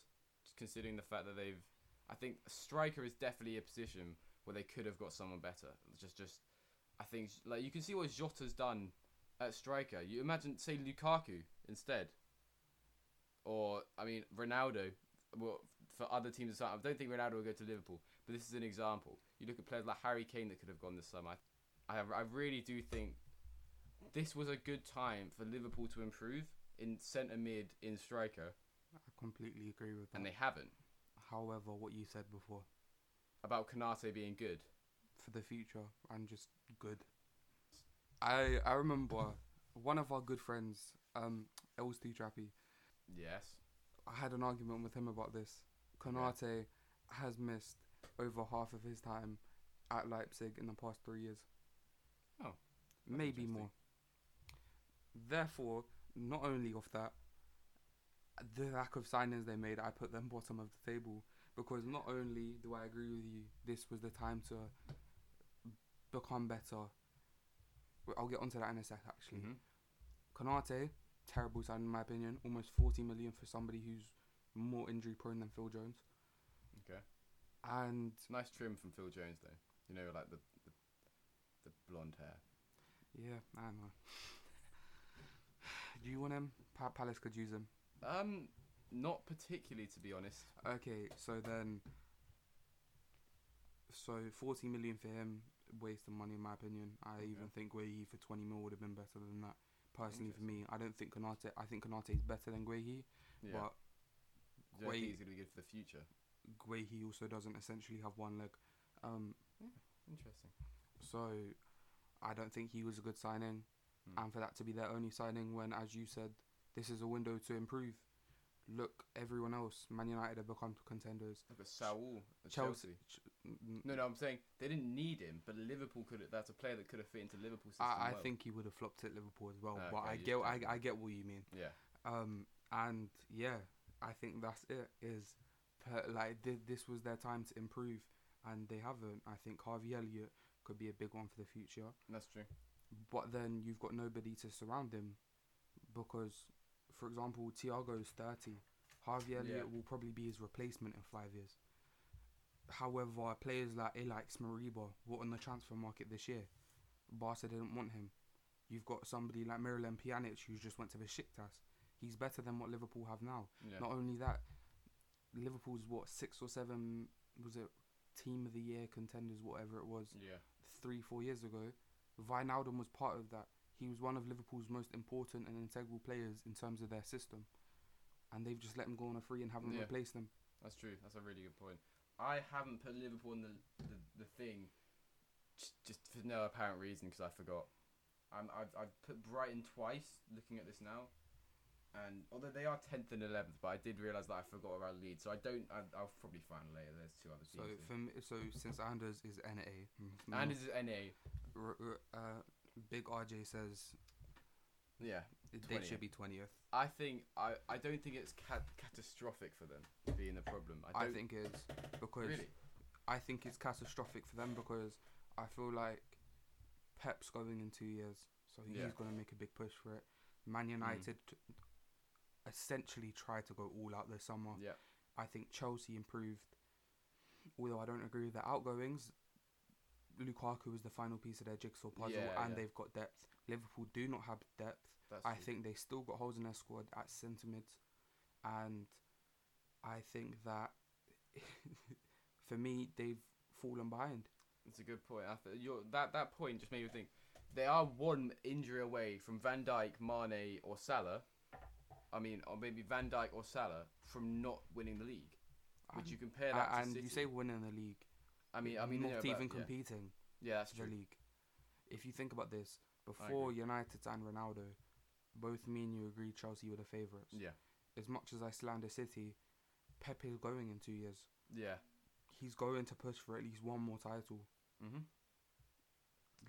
considering the fact that they've. I think striker is definitely a position where they could have got someone better. Just, just, I think like you can see what Jota's done at striker. You imagine say Lukaku instead, or I mean Ronaldo. Well, for other teams, I don't think Ronaldo will go to Liverpool, but this is an example. You look at players like Harry Kane that could have gone this summer. I, I, really do think this was a good time for Liverpool to improve in centre mid, in striker, completely agree with that. and they haven't. However, what you said before, About Konate being good. for the future and just good. I I remember one of our good friends, um, Els Trappy. Yes. I had an argument with him about this. Konate has missed over half of his time at Leipzig in the past three years. Oh, maybe more. Therefore, not only of that, the lack of signings they made, I put them bottom of the table because not only do I agree with you, this was the time to become better. I'll get onto that in a sec. Actually, hmm Konate, terrible signing in my opinion. Almost 40 million for somebody who's more injury prone than Phil Jones. Okay. And nice trim from Phil Jones though. You know, like the the, the blonde hair. yeah, I know. Do you want him? Pa- Palace could use him. Um, not particularly to be honest. Okay, so then, so 40 million for him, waste of money in my opinion. I even think Guehi for 20 mil would have been better than that. Personally, for me, I don't think Konate. I think Konate is better than Guehi, Yeah. but Do you think Guehi- he's gonna be good for the future? Guehi also doesn't essentially have one leg. Um, Interesting. so I don't think he was a good signing, Hmm. and for that to be their only signing, when as you said, this is a window to improve. Look, everyone else, Man United have become contenders. Look at Saul at Chelsea. Chelsea. Ch- No, no, I'm saying they didn't need him, but Liverpool could. Have that's a player that could have fit into Liverpool system I, I well. think he would have flopped at Liverpool as well, Ah, but I get I, I get what you mean. Yeah. Um, and yeah, I think that's it. Is per, like th- this was their time to improve, and they haven't. I think Harvey Elliott could be a big one for the future, That's true. but then you've got nobody to surround him, because, for example, Thiago is thirty. Harvey Elliott Yeah. will probably be his replacement in five years. However, players like Ilaix Moriba were on the transfer market this year. Barca didn't want him. You've got somebody like Miralem Pjanic who just went to Besiktas. He's better than what Liverpool have now. Yeah. Not only that, Liverpool's what six or seven was it team of the year contenders, whatever it was, Yeah. three four years ago. Wijnaldum was part of that. He was one of Liverpool's most important and integral players in terms of their system, and they've just let him go on a free and haven't Yeah. replaced him. That's true. That's a really good point. I haven't put Liverpool in the the, the thing just, for no apparent reason because I forgot. Um, I've, I've put Brighton twice looking at this now. And although they are 10th and 11th, but I did realise that I forgot about Leeds. So I don't. I, I'll probably find later. There's two other teams. So for me, so since Anders is NA, mm, and is NA? uh, Big RJ says Yeah. they 20th. should be twentieth. I think I, I don't think it's cat- catastrophic for them being a problem. I, I, don't, think it's because really. I think it's catastrophic for them because I feel like Pep's going in two years, so he's Yeah. going to make a big push for it. Man hmm. United t- essentially tried to go all out this summer. Yeah. I think Chelsea improved, although I don't agree with their outgoings. Lukaku was the final piece of their jigsaw puzzle, Yeah, and yeah. they've got depth. Liverpool do not have depth. That's I true. think they still got holes in their squad at centre mids, and I think that for me they've fallen behind. It's a good point. I th- you're, that that point just made me think. They are one injury away from Van Dijk, Mane, or Salah. I mean, or maybe Van Dijk or Salah from not winning the league. Would you compare that to and City? you say winning the league. I mean, I mean, not yeah, but- even yeah. competing Yeah, that's for true. the league. If you think about this, before United and Ronaldo, both me and you agreed Chelsea were the favourites. Yeah, As much as I slander City, Pep is going in two years. yeah. He's going to push for at least one more title. Mhm.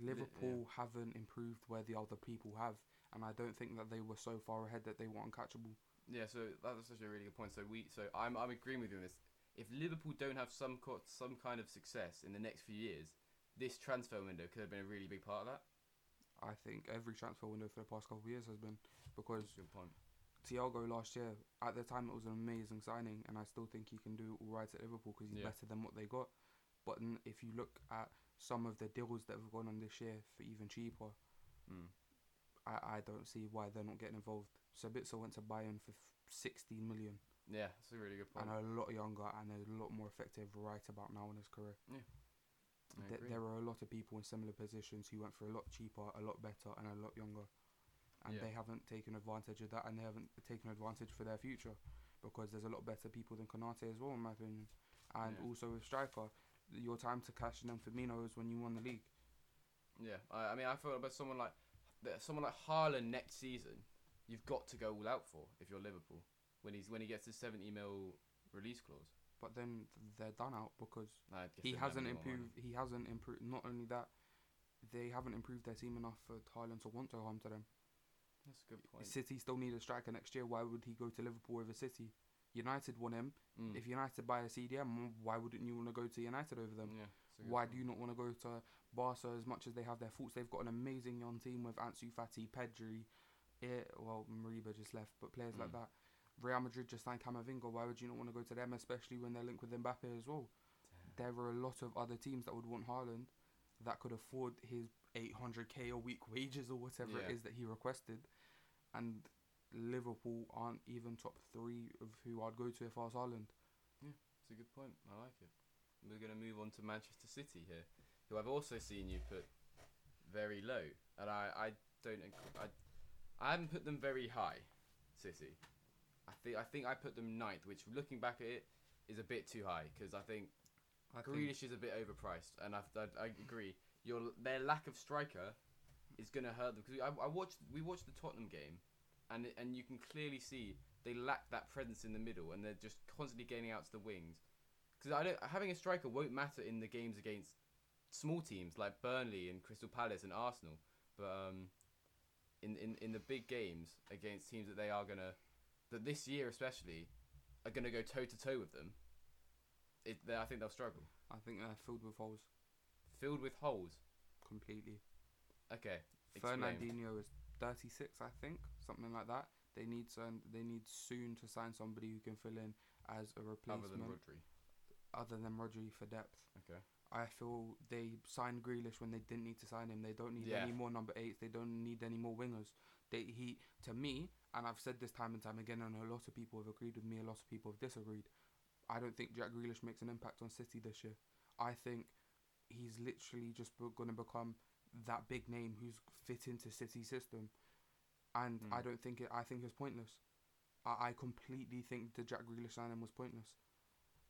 Liverpool haven't improved where the other people have, and I don't think that they were so far ahead that they were uncatchable. Yeah, so that's such a really good point. So we, so I'm, I'm agreeing with you on this. If Liverpool don't have some some kind of success in the next few years, this transfer window could have been a really big part of that. I think every transfer window for the past couple of years has been because good point. Thiago last year, at the time, it was an amazing signing, and I still think he can do all right at Liverpool because he's Yeah. better than what they got. But if you look at some of the deals that have gone on this year for even cheaper, Mm. I, I don't see why they're not getting involved. Sabitzer went to Bayern for f- 16 million Yeah, that's a really good point. and a lot younger and a lot more effective right about now in his career. I Th- there are a lot of people in similar positions who went for a lot cheaper, a lot better, and a lot younger. And Yeah. they haven't taken advantage of that and they haven't taken advantage for their future because there's a lot better people than Konate as well, in my opinion. And Yeah. also with striker, your time to cash in on Firmino is when you won the league. Yeah, I, I mean, I feel about someone like someone like Haaland next season. You've got to go all out for if you're Liverpool when he's when he gets his 70 mil release clause. But then they're done out because he don't have hasn't any more money. improved. He hasn't improved. Not only that, they haven't improved their team enough for Haaland to want to harm to them. That's a good point. City still need a striker next year. Why would he go to Liverpool over City? United want him. Mm. If United buy a CDM, why wouldn't you want to go to United over them? yeah, it's a good Why point. do you not want to go to Barca as much as they have their faults? They've got an amazing young team with Ansu Fati, Pedri, eh, well, Moriba just left, but players like Mm. that. Real Madrid just signed Camavinga. Why would you not want to go to them, especially when they're linked with Mbappe as well? There are a lot of other teams that would want Haaland that could afford his 800k a week wages or whatever Yeah. it is that he requested. And Liverpool aren't even top three of who I'd go to if I was Haaland. Yeah, it's a good point. I like it. We're going to move on to Manchester City here, who I've also seen you put very low, and I, I don't I, I haven't put them very high. City, I think I think I put them ninth, which looking back at it is a bit too high because I think I think is a bit overpriced, and I, I, I agree. Your their lack of striker is going to hurt them because I, I watched we watched the Tottenham game, and and you can clearly see they lack that presence in the middle, and they're just constantly gaining out to the wings. Because I don't having a striker won't matter in the games against small teams like Burnley and Crystal Palace and Arsenal, but um, in, in in the big games against teams that they are gonna that this year especially are gonna go toe to toe with them. It, they- I think they'll struggle I think they're filled with holes filled with holes. completely. Okay. explain. Fernandinho is 36, I think, something like that. They need some, They need soon to sign somebody who can fill in as a replacement. Other than Rodri. other than Rodri for depth. Okay. I feel they signed Grealish when they didn't need to sign him. They don't need Yeah. any more number eights. They don't need any more wingers. They he to me, and I've said this time and time again, and a lot of people have agreed with me. A lot of people have disagreed. I don't think Jack Grealish makes an impact on City this year. I think he's literally just going to become that big name who's fit into City system, and Mm. I don't think it. I think it's pointless. I, I completely think the Jack Grealish signing was pointless,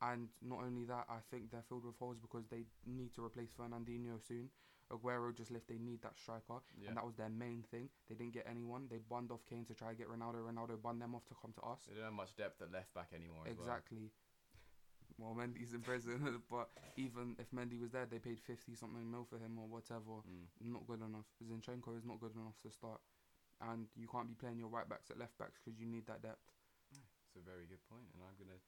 and not only that, I think they're filled with holes because they need to replace Fernandinho soon. Aguero just left. They need that striker, Yeah. and that was their main thing. They didn't get anyone. They bunned off Kane to try to get Ronaldo. Ronaldo bunned them off to come to us. They don't have much depth at left back anymore. as well. Exactly. Well, Mendy's in prison, but even if Mendy was there, they paid fifty something mil for him or whatever. Mm. Not good enough. Zinchenko is not good enough to start, and you can't be playing your right backs at left backs because you need that depth. It's a very good point, and I'm gonna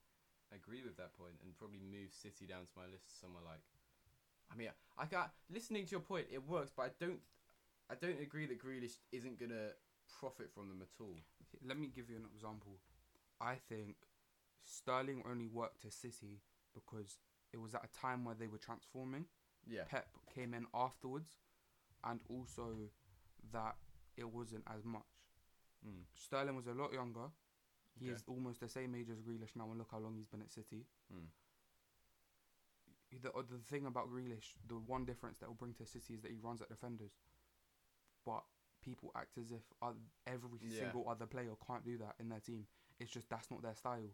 agree with that point, and probably move City down to my list somewhere like. I mean, I got listening to your point. It works, but I don't. I don't agree that Grealish isn't gonna profit from them at all. Let me give you an example. I think Sterling only worked to City because it was at a time where they were transforming. Yeah. Pep came in afterwards, and also that it wasn't as much. Mm. Sterling was a lot younger. He Okay. is almost the same age as Grealish now, and look how long he's been at City. Mm. The uh, the thing about Grealish, the one difference that will bring to City is that he runs at defenders, but people act as if every Yeah. single other player can't do that in their team. It's just that's not their style.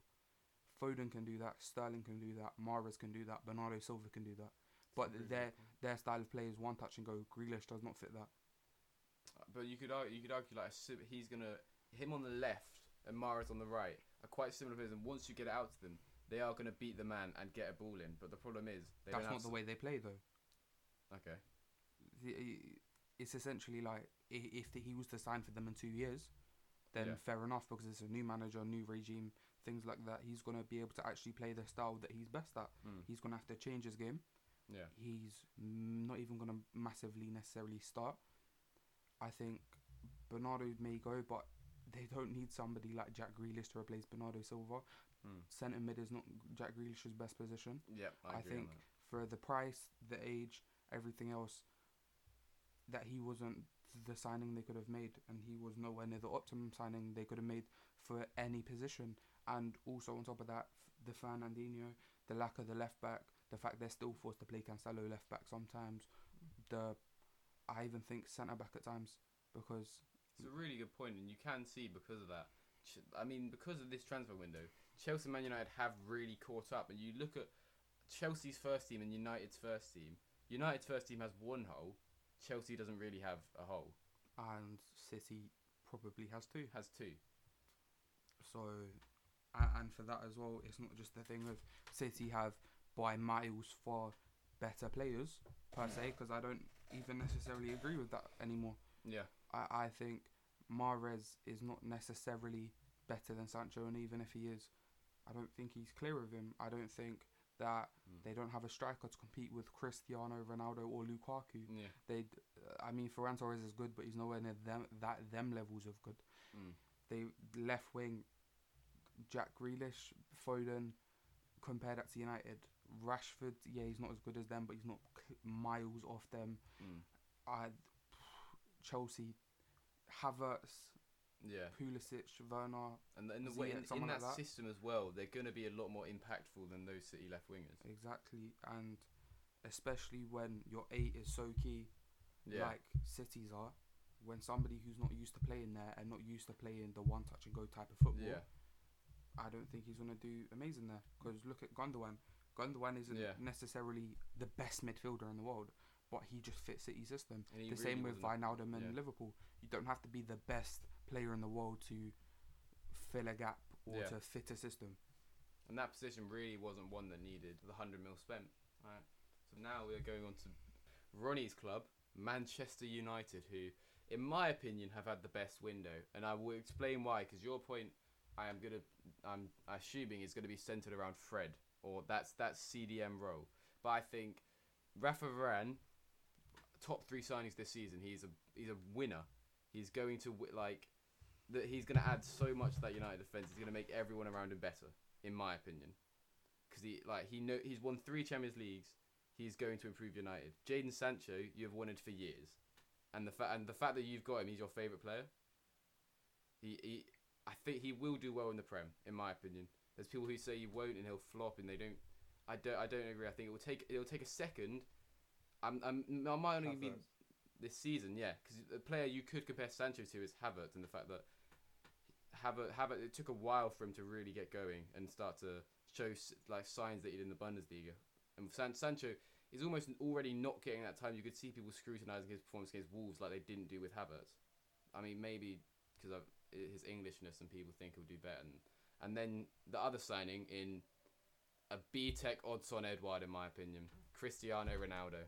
Foden can do that. Sterling can do that. Mahrez can do that. Bernardo Silva can do that. But Really their their style of play is one touch and go. Grealish does not fit that. Uh, But you could argue, you could argue like he's gonna him on the left and Mahrez on the right are quite similar players, and once you get it out to them, they are gonna beat the man and get a ball in. But the problem is they that's not the way they play though. Okay. the- it's essentially like if the, he was to sign for them in two years, then Yeah. fair enough because it's a new manager, new regime, things like that. He's gonna be able to actually play the style that he's best at. Mm. He's gonna have to change his game. Yeah. He's not even gonna massively necessarily start. I think Bernardo may go, but they don't need somebody like Jack Grealish to replace Bernardo Silva. Mm. Centre mid is not Jack Grealish's best position. Yeah. I, I think for the price, the age, everything else, that he wasn't the signing they could have made, and he was nowhere near the optimum signing they could have made for any position. And also on top of that, the Fernandinho, the lack of the left back, the fact they're still forced to play Cancelo left back sometimes, the I even think centre back at times because It's a really good point, and you can see because of that. I mean, because of this transfer window, Chelsea and Man United have really caught up. And you look at Chelsea's first team and United's first team. United's first team has one hole. Chelsea doesn't really have a hole. and City probably has two. Has two. So, and for that as well, it's not just the thing of City have by miles far better players per se, because I don't even necessarily agree with that anymore. Yeah. I, I think Mahrez is not necessarily better than Sancho, and even if he is, I don't think he's clear of him. I don't think that Mm. they don't have a striker to compete with Cristiano Ronaldo or Lukaku. Yeah. They, I mean, Ferran Torres is good, but he's nowhere near them that them levels of good Mm. they left wing Jack Grealish, Foden, compare that to United. Rashford, yeah, he's not as good as them, but he's not miles off them. Mm. I, Chelsea, Havertz, Yeah. Pulisic, Werner, And in the Ziyech, way in, in someone that, like that. system as well, they're going to be a lot more impactful than those City left wingers. exactly, and especially when your eight is so key, Yeah. like Cities are. When somebody who's not used to playing there and not used to playing the one touch and go type of football, yeah. I don't think he's gonna do amazing there. Because look at Gundogan. Gundogan isn't Yeah. necessarily the best midfielder in the world, but he just fits City system. The really same with Wijnaldum and yeah. Liverpool. You don't have to be the best player in the world to fill a gap or Yeah. to fit a system. And that position really wasn't one that needed the 100 mil spent. Right. So now we're going on to Ronnie's club, Manchester United, who, in my opinion, have had the best window. And I will explain why, because your point, I am to, I'm assuming, is going to be centered around Fred, or that's that's CDM role. But I think Rafa Varane, top three signings this season, he's a he's a winner. He's going to like that. He's going to add so much to that United defense. He's going to make everyone around him better in my opinion. Because he like he know he's won three Champions Leagues. He's going to improve United. Jadon Sancho, you've wanted for years, and the fact and the fact that you've got him, he's your favourite player. He, he I think he will do well in the Prem, in my opinion. There's people who say he won't and he'll flop, and they don't. I don't. I don't agree. I think it will take. It'll take a second. I'm. I'm. I might only be this season, yeah, because the player you could compare Sancho to is Havertz, and the fact that Havertz, Havertz, it took a while for him to really get going and start to show like signs that he did in the Bundesliga. And San- Sancho is almost already not getting that time. You could see people scrutinizing his performance against Wolves like they didn't do with Havertz. I mean, maybe because of his Englishness and people think he'll do better. And, and then the other signing in a B-Tech odds-on Edward, in my opinion, Cristiano Ronaldo,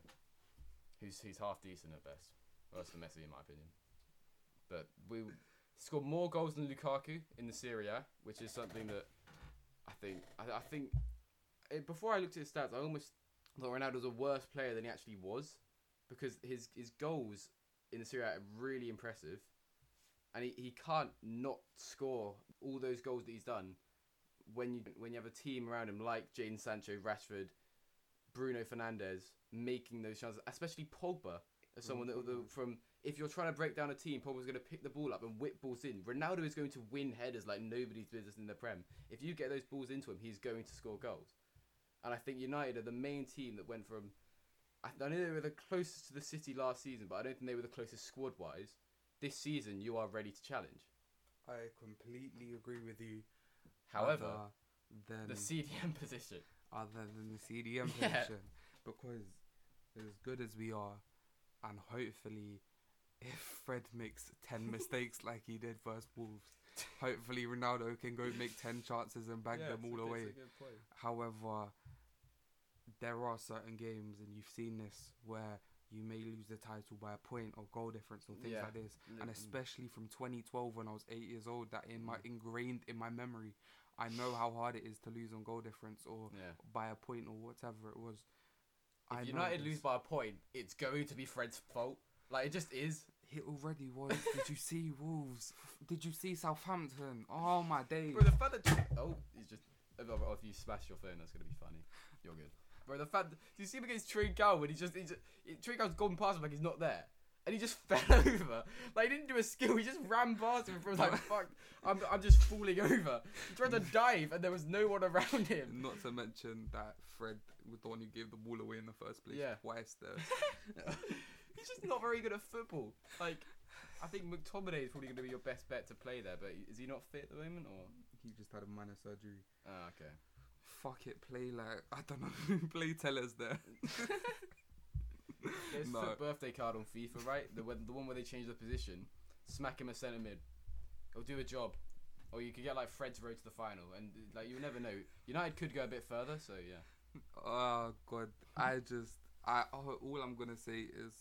who's who's half decent at best. Worse than Messi, in my opinion. But we scored more goals than Lukaku in the Serie A, which is something that I think I, I think eh, before I looked at his stats, I almost thought Ronaldo was a worse player than he actually was because his his goals in the Serie A are really impressive, and he, he can't not score all those goals that he's done when you when you have a team around him like Jadon Sancho, Rashford, Bruno Fernandes making those chances, especially Pogba as someone that, that from if you're trying to break down a team, Pogba's going to pick the ball up and whip balls in. Ronaldo is going to win headers like nobody's business in the Prem. If you get those balls into him, he's going to score goals. And I think United are the main team that went from. I, know they were the closest to the City last season, but I don't think they were the closest squad wise. This season, you are ready to challenge. I completely agree with you. However, the CDM position. other than the CDM Yeah. position, because as good as we are, and hopefully, if Fred makes ten mistakes like he did versus Wolves, hopefully Ronaldo can go make ten chances and bag them all away. However, there are certain games, and you've seen this, where you may lose the title by a point or goal difference or things Yeah. like this. And especially from 2012 when I was eight years old, that in my Mm. ingrained in my memory, I know how hard it is to lose on goal difference or Yeah. by a point or whatever it was. If I United lose by a point, it's going to be Fred's fault. Like it just is. It already was. Did you see Wolves? Did you see Southampton? Oh my days! Bro, the fact that oh, he's just oh, oh, oh, if you smash your phone, that's gonna be funny. You're good. Bro, the fact do you see him against Trincao when he just he's just, Trincao's gone past him like he's not there, and he just fell over. Like he didn't do a skill, he just ran past him. From like fuck, I'm I'm just falling over. He tried to dive and there was no one around him. Not to mention that Fred was the one who gave the ball away in the first place Yeah. twice there. he's just not very good at football. Like. I think McTominay is probably going to be your best bet to play there, but is he not fit at the moment, or? he just had a minor surgery. Ah, okay. Fuck it, play like I don't know. play tellers there. There's No. a birthday card on FIFA, right? The one- the one where they change the position. Smack him a centre mid. It'll do a job. Or you could get like Fred's road to the final, and like you never know. United could go a bit further, so yeah. Oh god, I just I all all I'm gonna say is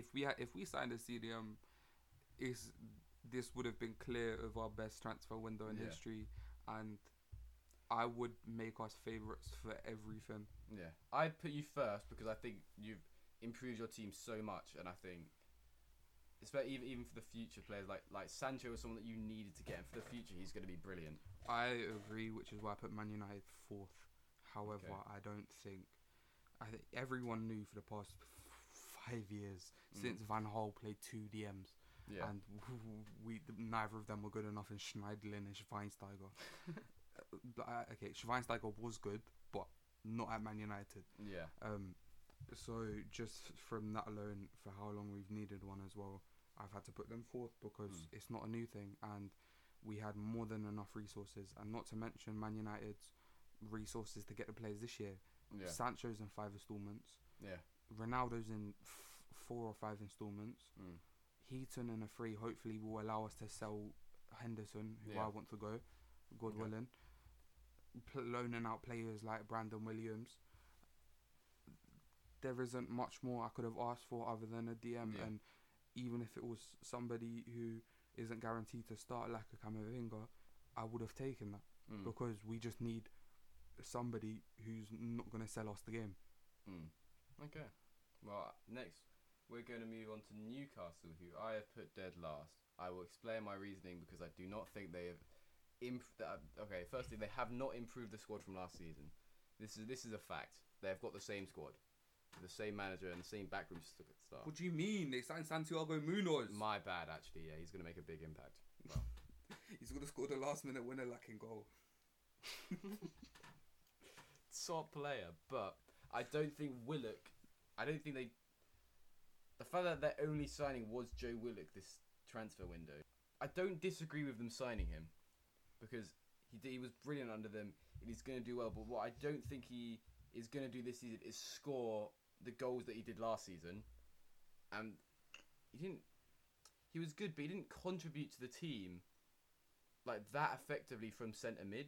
if we had if we signed a CDM, is this would have been clear of our best transfer window in Yeah. history, and I would make us favourites for everything. Yeah, I'd put you first because I think you've improved your team so much, and I think, especially even even for the future players like like Sancho was someone that you needed to get, and for the future he's going to be brilliant. I agree, which is why I put Man United fourth. However, Okay. I don't think I think everyone knew for the past five years Mm. since Van Gaal played two DMs. Yeah, and we neither of them were good enough in Schneiderlin and Schweinsteiger. Uh, uh, okay, Schweinsteiger was good, but not at Man United. yeah, Um, so just from that alone, for how long we've needed one as well, I've had to put them forth because Mm. it's not a new thing, and we had more than enough resources, and not to mention Man United's resources to get the players this year. yeah, Sancho's in five installments. yeah. Ronaldo's in f- four or five installments. Mm. Heaton and a free hopefully will allow us to sell Henderson, who Yeah. I want to go, God Okay. willing. Pl- loaning out players like Brandon Williams. There isn't much more I could have asked for other than a DM, Yeah. and even if it was somebody who isn't guaranteed to start like a Camavinga, I would have taken that Mm. because we just need somebody who's not going to sell us the game. Mm. Okay. Well, next we're going to move on to Newcastle, who I have put dead last. I will explain my reasoning because I do not think they have. Imp- uh, okay, firstly, they have not improved the squad from last season. This is this is a fact. They have got the same squad, the same manager, and the same backroom staff. What do you mean? They signed Santiago Munoz. My bad, actually. Yeah, he's going to make a big impact. Well, He's gonna score the last minute winner in goal. top player, but I don't think Willock. I don't think they. The fact that their only signing was Joe Willock this transfer window, I don't disagree with them signing him, because he did, he was brilliant under them and he's going to do well. But what I don't think he is going to do this season is score the goals that he did last season, and he didn't. He was good, but he didn't contribute to the team like that effectively from centre mid.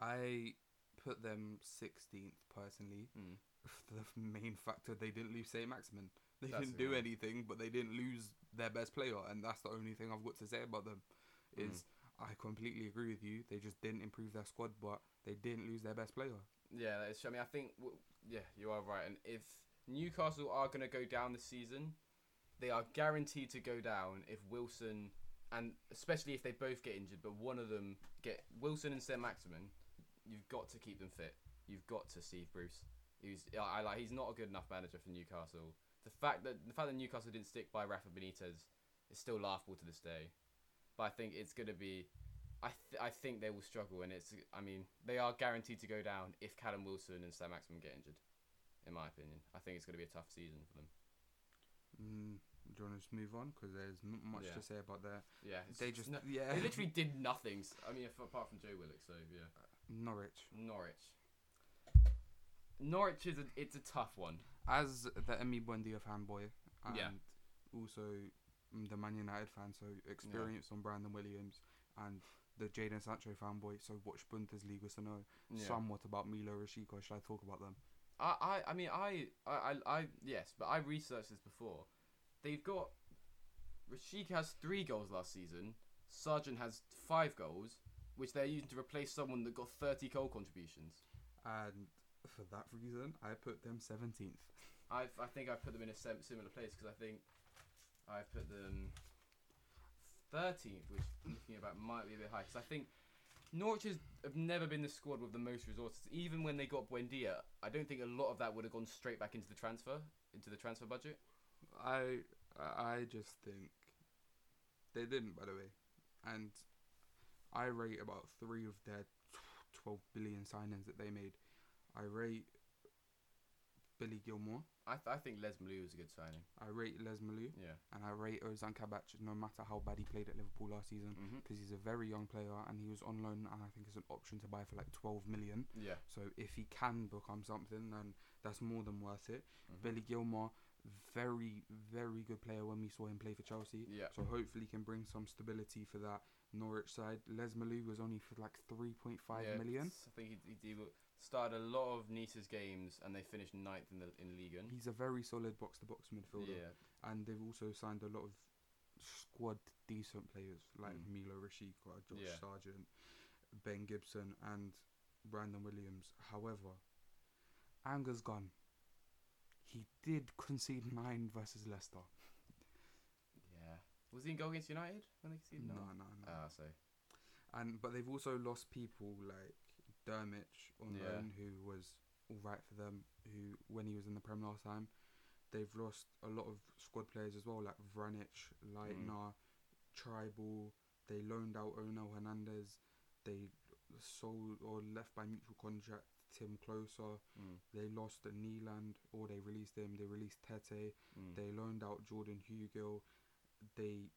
I put them 16th personally. Mm. The main factor they didn't lose Saint Maximin. They That's didn't do one. anything, but they didn't lose their best player, and that's the only thing I've got to say about them. Mm. Is I completely agree with you. They just didn't improve their squad, but they didn't lose their best player. Yeah, it's, I mean, I think yeah, you are right. And if Newcastle are going to go down this season, they are guaranteed to go down if Wilson and especially if they both get injured, but one of them get Wilson and Saint Maximin. You've got to keep them fit. You've got to Steve Bruce. He's I, like he's not a good enough manager for Newcastle. The fact that the fact that Newcastle didn't stick by Rafa Benitez is still laughable to this day. But I think it's going to be I th- I think they will struggle, and it's. I mean, they are guaranteed to go down if Callum Wilson and Saint Maximin get injured. In my opinion, I think it's going to be a tough season for them. Mm, do you want to just move on? Because there's not much Yeah. to say about that. Yeah, They just no, yeah. they literally did nothing. I mean, apart from Joe Willock, so yeah. Norwich. Norwich. Norwich is a it's a tough one. As the Emi Buendia fanboy and Yeah. also mm, the Man United fan, so experience on Brandon Williams and the Jadon Sancho fanboy, so watch Bundesliga to know Yeah. somewhat about Milot Rashica. Should I talk about them? I, I, I mean, I, I, I, I, yes, but I researched this before. They've got. Rashica has three goals last season. Sargent has five goals, which they're using to replace someone that got 30 goal contributions. And for that reason, I put them 17th. I, I think I put them in a sim- similar place because I think I put them 13th, which looking about might be a bit high. Because I think Norwich has, have never been the squad with the most resources. Even when they got Buendia, I don't think a lot of that would have gone straight back into the transfer, into the transfer budget. I I just think they didn't, by the way, and I rate about three of their tw- twelve billion signings that they made. I rate Billy Gilmour, I, th- I think Lees-Melou was a good signing. I rate Lees-Melou, Yeah. and I rate Ozan Kabak. No matter how bad he played at Liverpool last season, Mm-hmm. because he's a very young player and he was on loan, and I think it's an option to buy for like twelve million. Yeah. So if he can become something, then that's more than worth it. Mhm. Billy Gilmour, very very good player when we saw him play for Chelsea. Yeah. So hopefully he can bring some stability for that Norwich side. Lees-Melou was only for like three point five yeah, million. I think he, he, he started a lot of Nice's games and they finished ninth in the in Ligue 1. He's a very solid box to box midfielder. Yeah. And they've also signed a lot of squad decent players like Mm. Milot Rashica, Josh Yeah. Sargent, Ben Gibson, and Brandon Williams. However, Angus Gunn. He did concede nine versus Leicester. Yeah. Was he in goal against United when they conceded? No, nine? no, no. Ah, so. And but they've also lost people like Drmic on Yeah. loan, who was all right for them. Who when he was in the Prem last time, they've lost a lot of squad players as well, like Vrancic, Leitner, Trybull. They loaned out Onel Hernandez. They sold or left by mutual contract Tim Klose. Mm. They lost Neeland, or they released him. They released Tete. Mm. They loaned out Jordan Hugill. They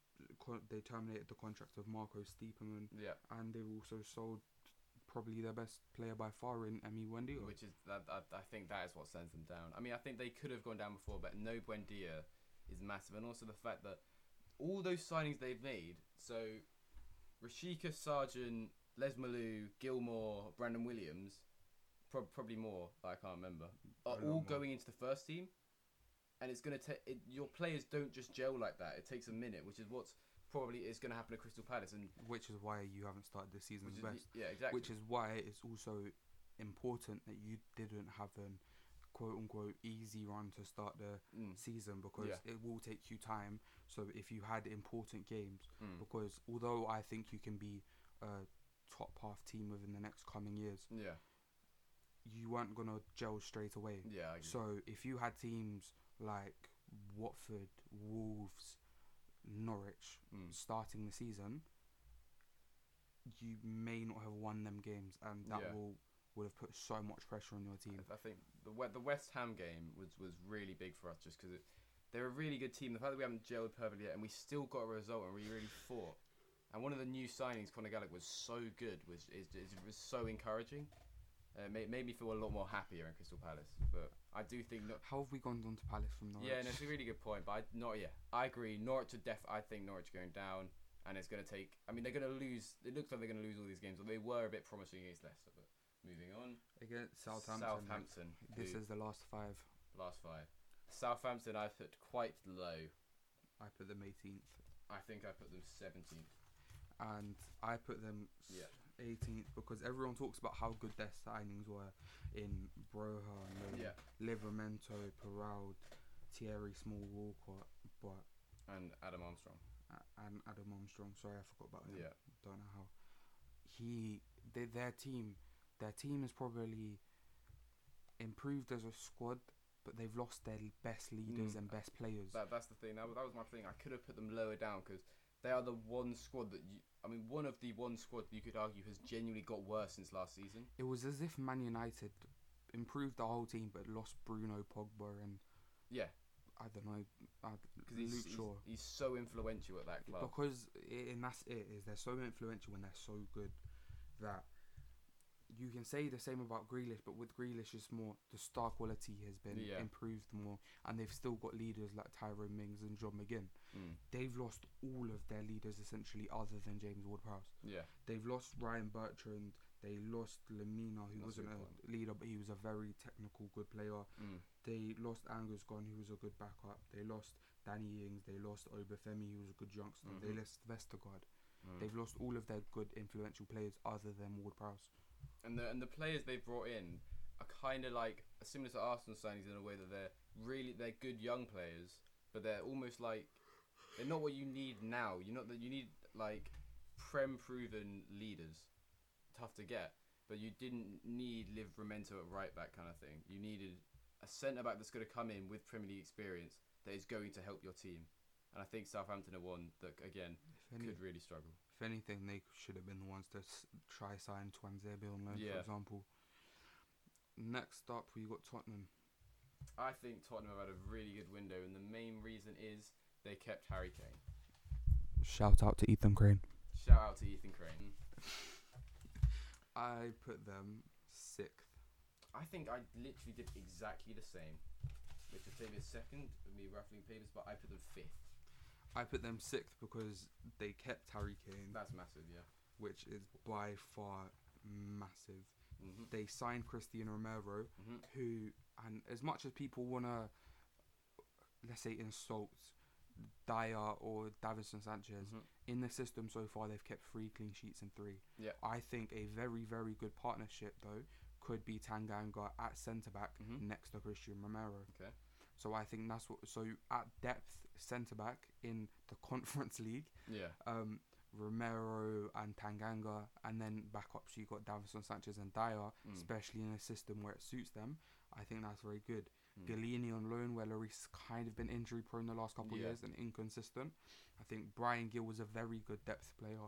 they terminated the contract of Marco Stiepermann yeah. and they've also sold probably their best player by far in Emi Buendia. Which is that, I I think that is what sends them down. I mean, I think they could have gone down before, but no Buendia is massive, and also the fact that all those signings they've made. So, Rashica, Sargent, Les Malou, Gilmour, Brandon Williams, prob- probably more. but I can't remember. Are all more. going into the first team, and it's gonna take. Your players don't just gel like that. It takes a minute, which is what's probably is gonna happen at Crystal Palace, and which is why you haven't started this season's which is, best. yeah, exactly. Which is why it's also important that you didn't have an quote unquote easy run to start the Mm, season because Yeah. it will take you time. So if you had important games, mm. because although I think you can be a top half team within the next coming years, yeah, you weren't gonna gel straight away. yeah. I. So if you had teams like Watford, Wolves, Norwich Mm. starting the season, you may not have won them games, and that Yeah. will would have put so much pressure on your team. I think the the West Ham game was was really big for us just because they're a really good team. The fact that we haven't gelled perfectly yet and we still got a result and we really fought. And one of the new signings, Conor Gallagher, was so good. Was is, is was so encouraging. Uh, made, made me feel a lot more happier in Crystal Palace. But I do think not. How have we gone down to Palace from Norwich? Yeah, and it's a really good point. But I, not yeah, I agree. Norwich are def. I think Norwich are going down, and it's going to take. I mean, they're going to lose. It looks like they're going to lose all these games. But they were a bit promising against Leicester. But moving on, against Southampton. Southampton. This is the last five. last five. Southampton, I put quite low. I put them 18th, I think I put them 17th. and I put them Yeah. 18th because everyone talks about how good their signings were in Broja and Yeah. Livramento, Perraud, Thierry Small Walcott, but And Adam Armstrong. and Adam Armstrong. Sorry, I forgot about him. Yeah. Don't know how. He, they, their team, their team is probably improved as a squad, but they've lost their best leaders Mm. and best players. That, that's the thing. That, that was my thing. I could have put them lower down because they are the one squad that you. I mean, one of the one squad you could argue has genuinely got worse since last season. It was as if Man United improved the whole team, but lost Bruno Pogba and Yeah, I don't know, uh, because he's, he's, he's so influential at that club. Because i and that's it is they're so influential and they're so good that you can say the same about Grealish, but with Grealish, it's more the star quality has been Yeah. improved more, and they've still got leaders like Tyrone Mings and John McGinn. Mm. They've lost all of their leaders essentially, other than James Ward-Prowse. Yeah, They've lost Ryan Bertrand. They lost Lemina, who That's wasn't good a leader, but he was a very technical, good player. mm. They lost Angus Gunn, who was a good backup. They lost Danny Ings. They lost Obafemi, who was a good youngster. They Mhm. lost Vestergaard. Mm. They've lost all of their good, influential players other than Ward Prowse. And the and the players they've brought in are kind of like similar to Arsenal signings in a way that they're really they're good young players, but they're almost like they're not what you need now. You're not that you need like prem proven leaders, tough to get, but you didn't need Liv Remento at right back kind of thing. You needed a centre back that's going to come in with Premier League experience that is going to help your team. And I think Southampton are one that again any, could really struggle. If anything, they should have been the ones to s- try sign Tuanzebe on loan, for Yeah. example. Next up, we got Tottenham. I think Tottenham have had a really good window, and the main reason is they kept Harry Kane. Shout out to Ethan Crane. Shout out to Ethan Crane. I put them sixth. I think I literally did exactly the same. Take a second of me ruffling papers, but I put them fifth. I put them sixth because they kept Harry Kane, That's massive, yeah. which is by far massive. hmm They signed Cristiano Romero, hmm who, and as much as people wanna, let's say, insult Dier or Davinson Sanchez, hmm in the system so far they've kept three clean sheets in three. Yeah. I think a very very good partnership though could be Tanganga at centre back Mhm. next to Christian Romero. Okay. So I think that's what. So at depth centre back in the Conference League, Yeah. um, Romero and Tanganga, and then backups you've got Davinson Sanchez and Dier, Mm. especially in a system where it suits them. I think that's very good. Mm. Gollini on loan, where Lloris kind of been injury prone the last couple of years and inconsistent. I think Bryan Gil was a very good depth player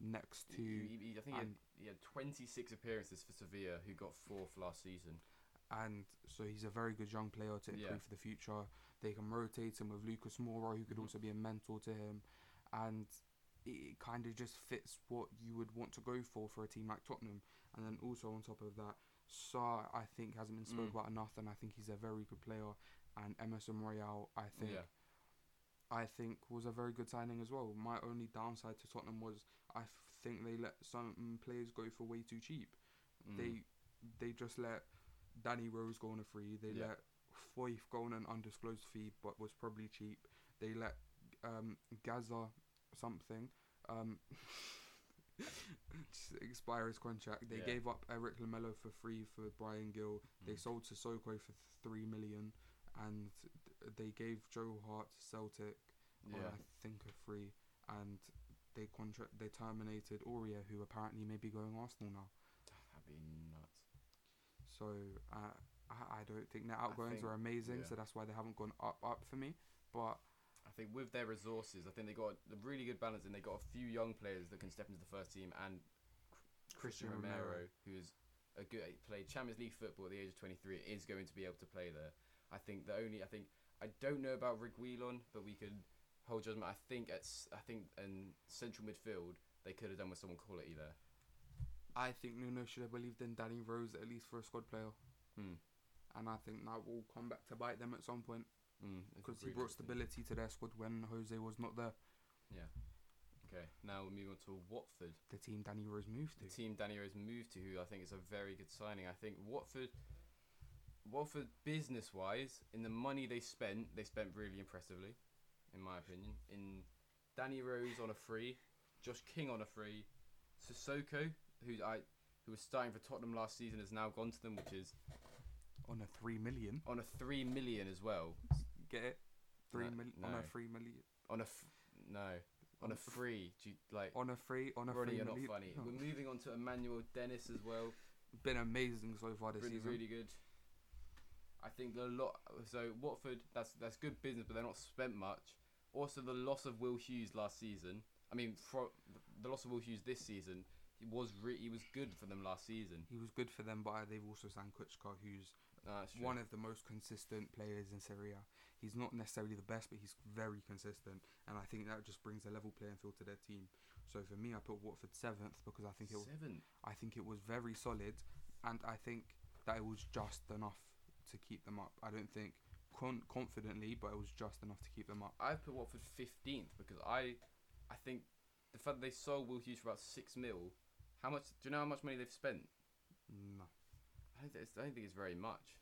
next to, He- he- he- I think he had, he had 26 appearances for Sevilla, who got fourth last season. And so he's a very good young player to improve Yeah. for the future. They can rotate him with Lucas Moura, who could Mhm. also be a mentor to him, and it kind of just fits what you would want to go for for a team like Tottenham. And then also on top of that, Sa I think hasn't been spoke Mm. about enough, and I think he's a very good player. And Emerson Royal, I think. Yeah. I think was a very good signing as well. My only downside to Tottenham was I think they let some players go for way too cheap. Mm. They they just let Danny Rose go on a free. They Yeah. let Foyth go on an undisclosed fee, but was probably cheap. They let um, Gaza something um, expire his contract. They Yeah. gave up Erik Lamela for free for Bryan Gil. They Mm. sold Sissoko for three million, and they gave Joe Hart to Celtic Yeah. I think a free, and they contract they terminated Aurier, who apparently may be going Arsenal now. That'd be nuts. So uh, I I don't think their outgoings think- are amazing, yeah. so that's why they haven't gone up up for me. But I think with their resources, I think they got a really good balance, and they got a few young players that can step into the first team and Christian Christian Romero, Romero. who's a good played Champions League football at the age of 23, is going to be able to play there. I think the only I think I don't know about Reguilon, but we could hold judgment. I think at I think in central midfield they could have done with someone quality there. I think Nuno should have believed in Danny Rose at least for a squad player, Hmm. and I think that will come back to bite them at some point Mm, because he brought stability to their squad when Jose was not there. Yeah. Okay. Now we'll move on to Watford. The team Danny Rose moved the to. team Danny Rose moved to, who I think is a very good signing. I think Watford, Watford business wise, in the money they spent, they spent really impressively, in my opinion. In Danny Rose on a free, Josh King on a free, Sissoko, who I who was starting for Tottenham last season, has now gone to them, which is on a three million. on a three million as well. Get it? Three No, million on a three million. On a f- no, on a free. Do you, like On a free. On a Ronnie, free you're not funny. We're moving on to Emmanuel Dennis as well. Been amazing so far this really, season. really good. I think a lot. So Watford, that's that's good business, but they're not spent much. Also, the loss of Will Hughes last season. I mean, for the loss of Will Hughes this season, he was re- he was good for them last season. He was good for them, but uh, they've also signed Kucka, who's No, one of the most consistent players in Serie A. He's not necessarily the best, but he's very consistent, and I think that just brings a level playing field to their team. So for me, I put Watford seventh because I think it was. I think it was very solid, and I think that it was just enough to keep them up. I don't think con- confidently, but it was just enough to keep them up. I put Watford fifteenth because I, I think the fact that they sold Will Hughes for about six mil. How much? Do you know how much money they've spent? No, I don't, think it's, I don't think it's very much.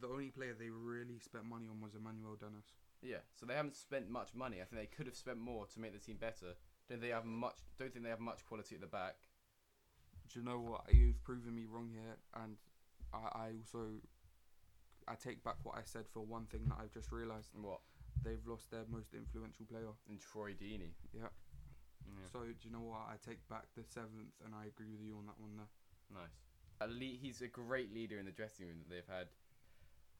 the only player they really spent money on was Emmanuel Dennis. Yeah, so they haven't spent much money. I think they could have spent more to make the team better. Don't they have much? Don't think they have much quality at the back. Do you know what? You've proven me wrong here, and I, I also I take back what I said for one thing that I've just realised. What? They've lost their most influential player. And Troy Deeney. Yeah. Yeah. So do you know what? I take back the seventh, and I agree with you on that one there. Nice. A le- he's a great leader in the dressing room that they've had.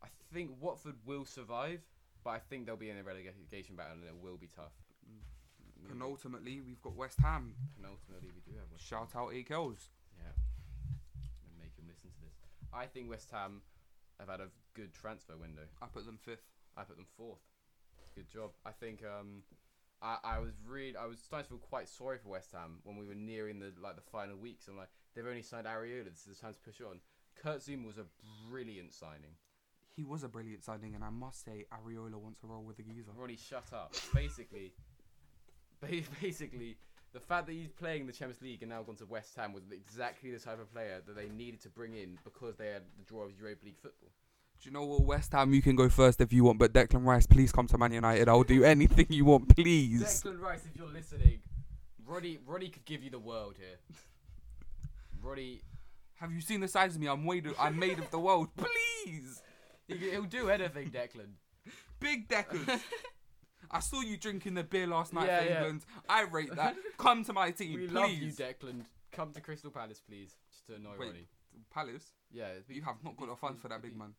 I think Watford will survive, but I think they'll be in a relegation battle and it will be tough. Mm. Penultimately, we've got West Ham. Penultimately, we do have West Shout out Akels. Yeah. And make him listen to this. I think West Ham have had a good transfer window. I put them fifth. I put them fourth. Good job. I think um, I, I was really I was starting to feel quite sorry for West Ham when we were nearing the like the final weeks. I'm like they've only signed Areola. This is the time to push on. Kurt Zouma was a brilliant signing. He was a brilliant signing, and I must say, Areola wants to roll with the geezer. Ronnie, shut up. Basically, basically, the fact that he's playing the Champions League and now gone to West Ham was exactly the type of player that they needed to bring in because they had the draw of Europa League football. Do you know what? West Ham, you can go first if you want, but Declan Rice, please come to Man United. I'll do anything you want, please. Declan Rice, if you're listening, Roddy, Roddy could give you the world here. Roddy, Have you seen the size of me? I'm made of, I'm made of the world. Please, he, he'll do anything, Declan. big Declan. I saw you drinking the beer last night Yeah, for yeah. England. I rate that. Come to my team, We please. love you, Declan. Come to Crystal Palace, please, just to annoy Wait, Roddy. Palace. Yeah, be- You have not got be- a fund for that big man.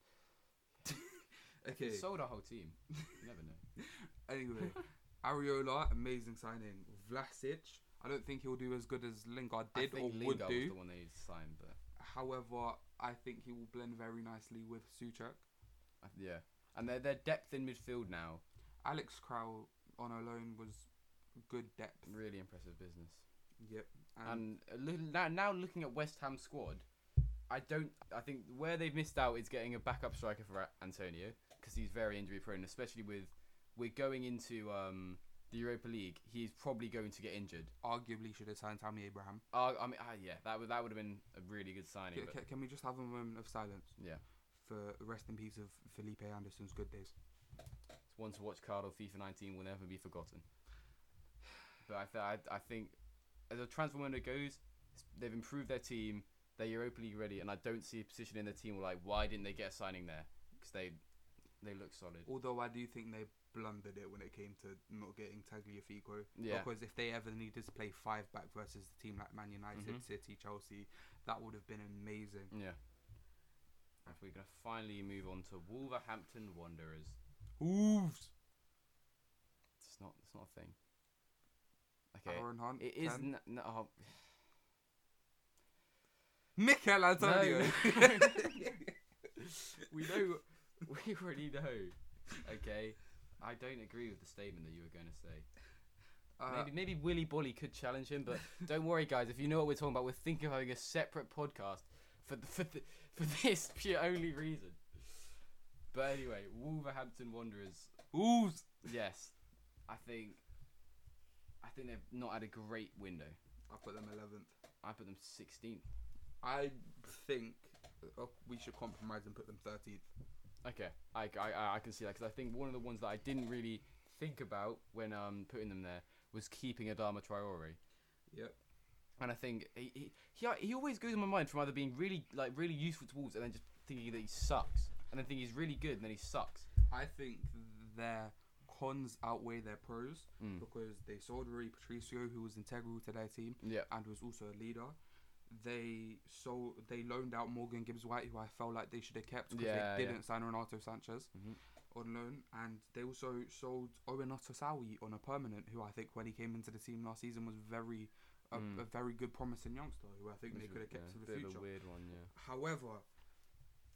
Okay. sold our whole team. You never know. Anyway, Areola, amazing signing. Vlasic, I don't think he'll do as good as Lingard did or think would Lingard do. was the one they signed, but However, I think he will blend very nicely with Soucek. I- yeah. And their their depth in midfield now, Alex Kral on a loan was good depth. really impressive business. Yep. And, And a little, now, now looking at West Ham squad, I don't. I think where they've missed out is getting a backup striker for A- Antonio because he's very injury prone, especially with we're going into um, the Europa League. He's probably going to get injured. arguably should have signed Tammy Abraham. Uh, I mean, ah, yeah, that would that would have been a really good signing. Can, But, can, we just have a moment of silence yeah, for rest in peace of Felipe Anderson's good days? it's one to watch card of FIFA 19 will never be forgotten. But I, th- I, I think as a transfer window goes, they've improved their team. They're Europa League ready, and I don't see a position in the team where like why didn't they get a signing there? Because they they look solid. Although I do think they blundered it when it came to not getting Tagliafico. Yeah. Because if they ever needed to play five back versus a team like Man United, Mhm. City, Chelsea, that would have been amazing. Yeah. If we're gonna finally move on to Wolverhampton Wanderers, Wolves. it's not it's not a thing. Okay, Aaron Hunt. it is. 10. N- n- oh. Michail Antonio. No. we know. We already know. Okay. I don't agree with the statement that you were going to say. Uh, Maybe maybe Willy Boly could challenge him, but don't worry, guys. If you know what we're talking about, we're thinking of having a separate podcast for the, for the, for this pure only reason. But anyway, Wolverhampton Wanderers. Wolves. Yes, I think. I think they've not had a great window. I put them 11th. I put them 16th. I think uh, we should compromise and put them 13th. Okay, I, I, I can see that because I think one of the ones that I didn't really think about when um putting them there was keeping Adama Traore. Yep. And I think he, he, he, he always goes in my mind from either being really like really useful to Wolves and then just thinking that he sucks, and then think he's really good and then he sucks. I think their cons outweigh their pros Mm. because they sold Rui Patricio, who was integral to their team Yeah. and was also a leader. They sold, they loaned out Morgan Gibbs White, who I felt like they should have kept because Yeah, they didn't sign Renato Sanches Mhm. on loan, and they also sold Owen Otasowie on a permanent, who I think when he came into the team last season was very a, Mm. a very good promising youngster who I think they could have kept yeah, to the future. a weird one, yeah. However,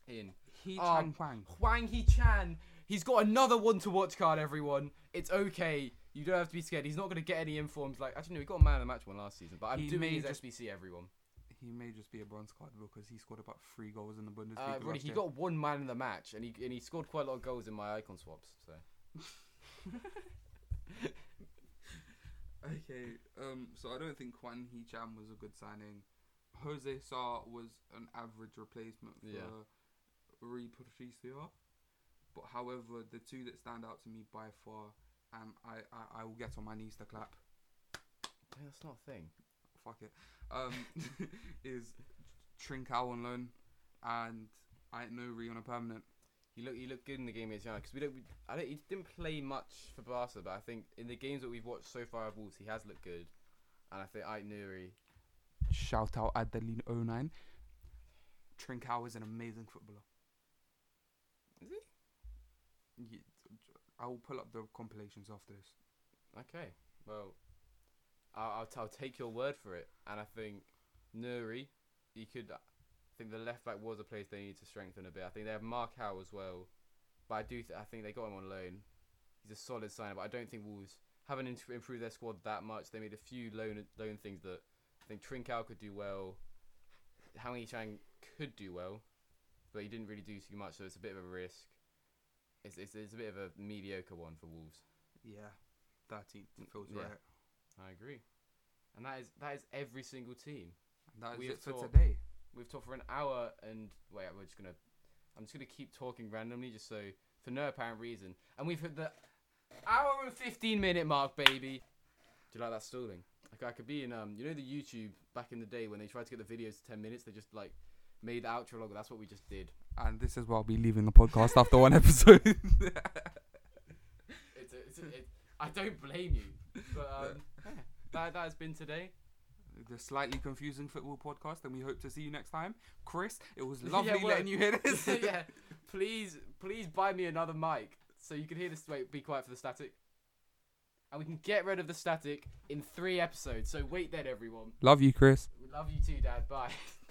In he Um, Chan Huang. Hwang Hee Chan, he's got another one to watch card. Everyone, it's okay. You don't have to be scared. He's not going to get any informs. Like actually, no, he got a man of the match one last season. But I'm He doing his just- SBC. Everyone, He may just be a bronze card because he scored about three goals in the Bundesliga. uh, really, he year. got one man in the match, and he and he scored quite a lot of goals in my icon swaps. So Okay, um, so I don't think Hwang Hee Chan was a good signing. Jose Sa was an average replacement for Yeah. Rui Patricio. But however, the two that stand out to me by far, and I, I, I will get on my knees to clap, Yeah, that's not a thing. Fuck it, um, is Trincao on loan and Ait Nouri on a permanent. He looked he looked good in the game against United because we don't we, I don't he didn't play much for Barca, but I think in the games that we've watched so far of Wolves, he has looked good, and I think Ait Nouri. Shout out Adeline09. Trincao is an amazing footballer. Is he? I will pull up the compilations after this. Okay, well, I'll, I'll, t- I'll take your word for it, and I think Nouri, you could. I think the left back was a place they need to strengthen a bit. I think they have Mark Howe as well, but I do. Th- I think they got him on loan. He's a solid signer, but I don't think Wolves haven't int- improved their squad that much. They made a few loan loan things that I think Trincao could do well. Hang Chang could do well, but he didn't really do too much, so it's a bit of a risk. It's, it's, it's a bit of a mediocre one for Wolves. Yeah, 13th feels mm, Yeah. right. I agree. And that is that is every single team. That is We it for talked- today. We've talked for an hour and wait, we're just gonna I'm just gonna keep talking randomly just so for no apparent reason. And we've hit the hour and fifteen minute mark, baby. Do you like that stalling? Like I could be in um you know the YouTube back in the day when they tried to get the videos to ten minutes, they just like made the outro longer. That's what we just did. And this is where I'll be leaving the podcast after one episode. It's, a, it's a, it, I don't blame you. But um yeah, that that has been today. the slightly confusing football podcast, and we hope to see you next time. Chris, it was Yeah, lovely well- letting you hear this. yeah, please, please buy me another mic so you can hear this. Wait, be quiet for the static. And we can get rid of the static in three episodes. So wait then, everyone. Love you, Chris. We love you too, Dad. Bye.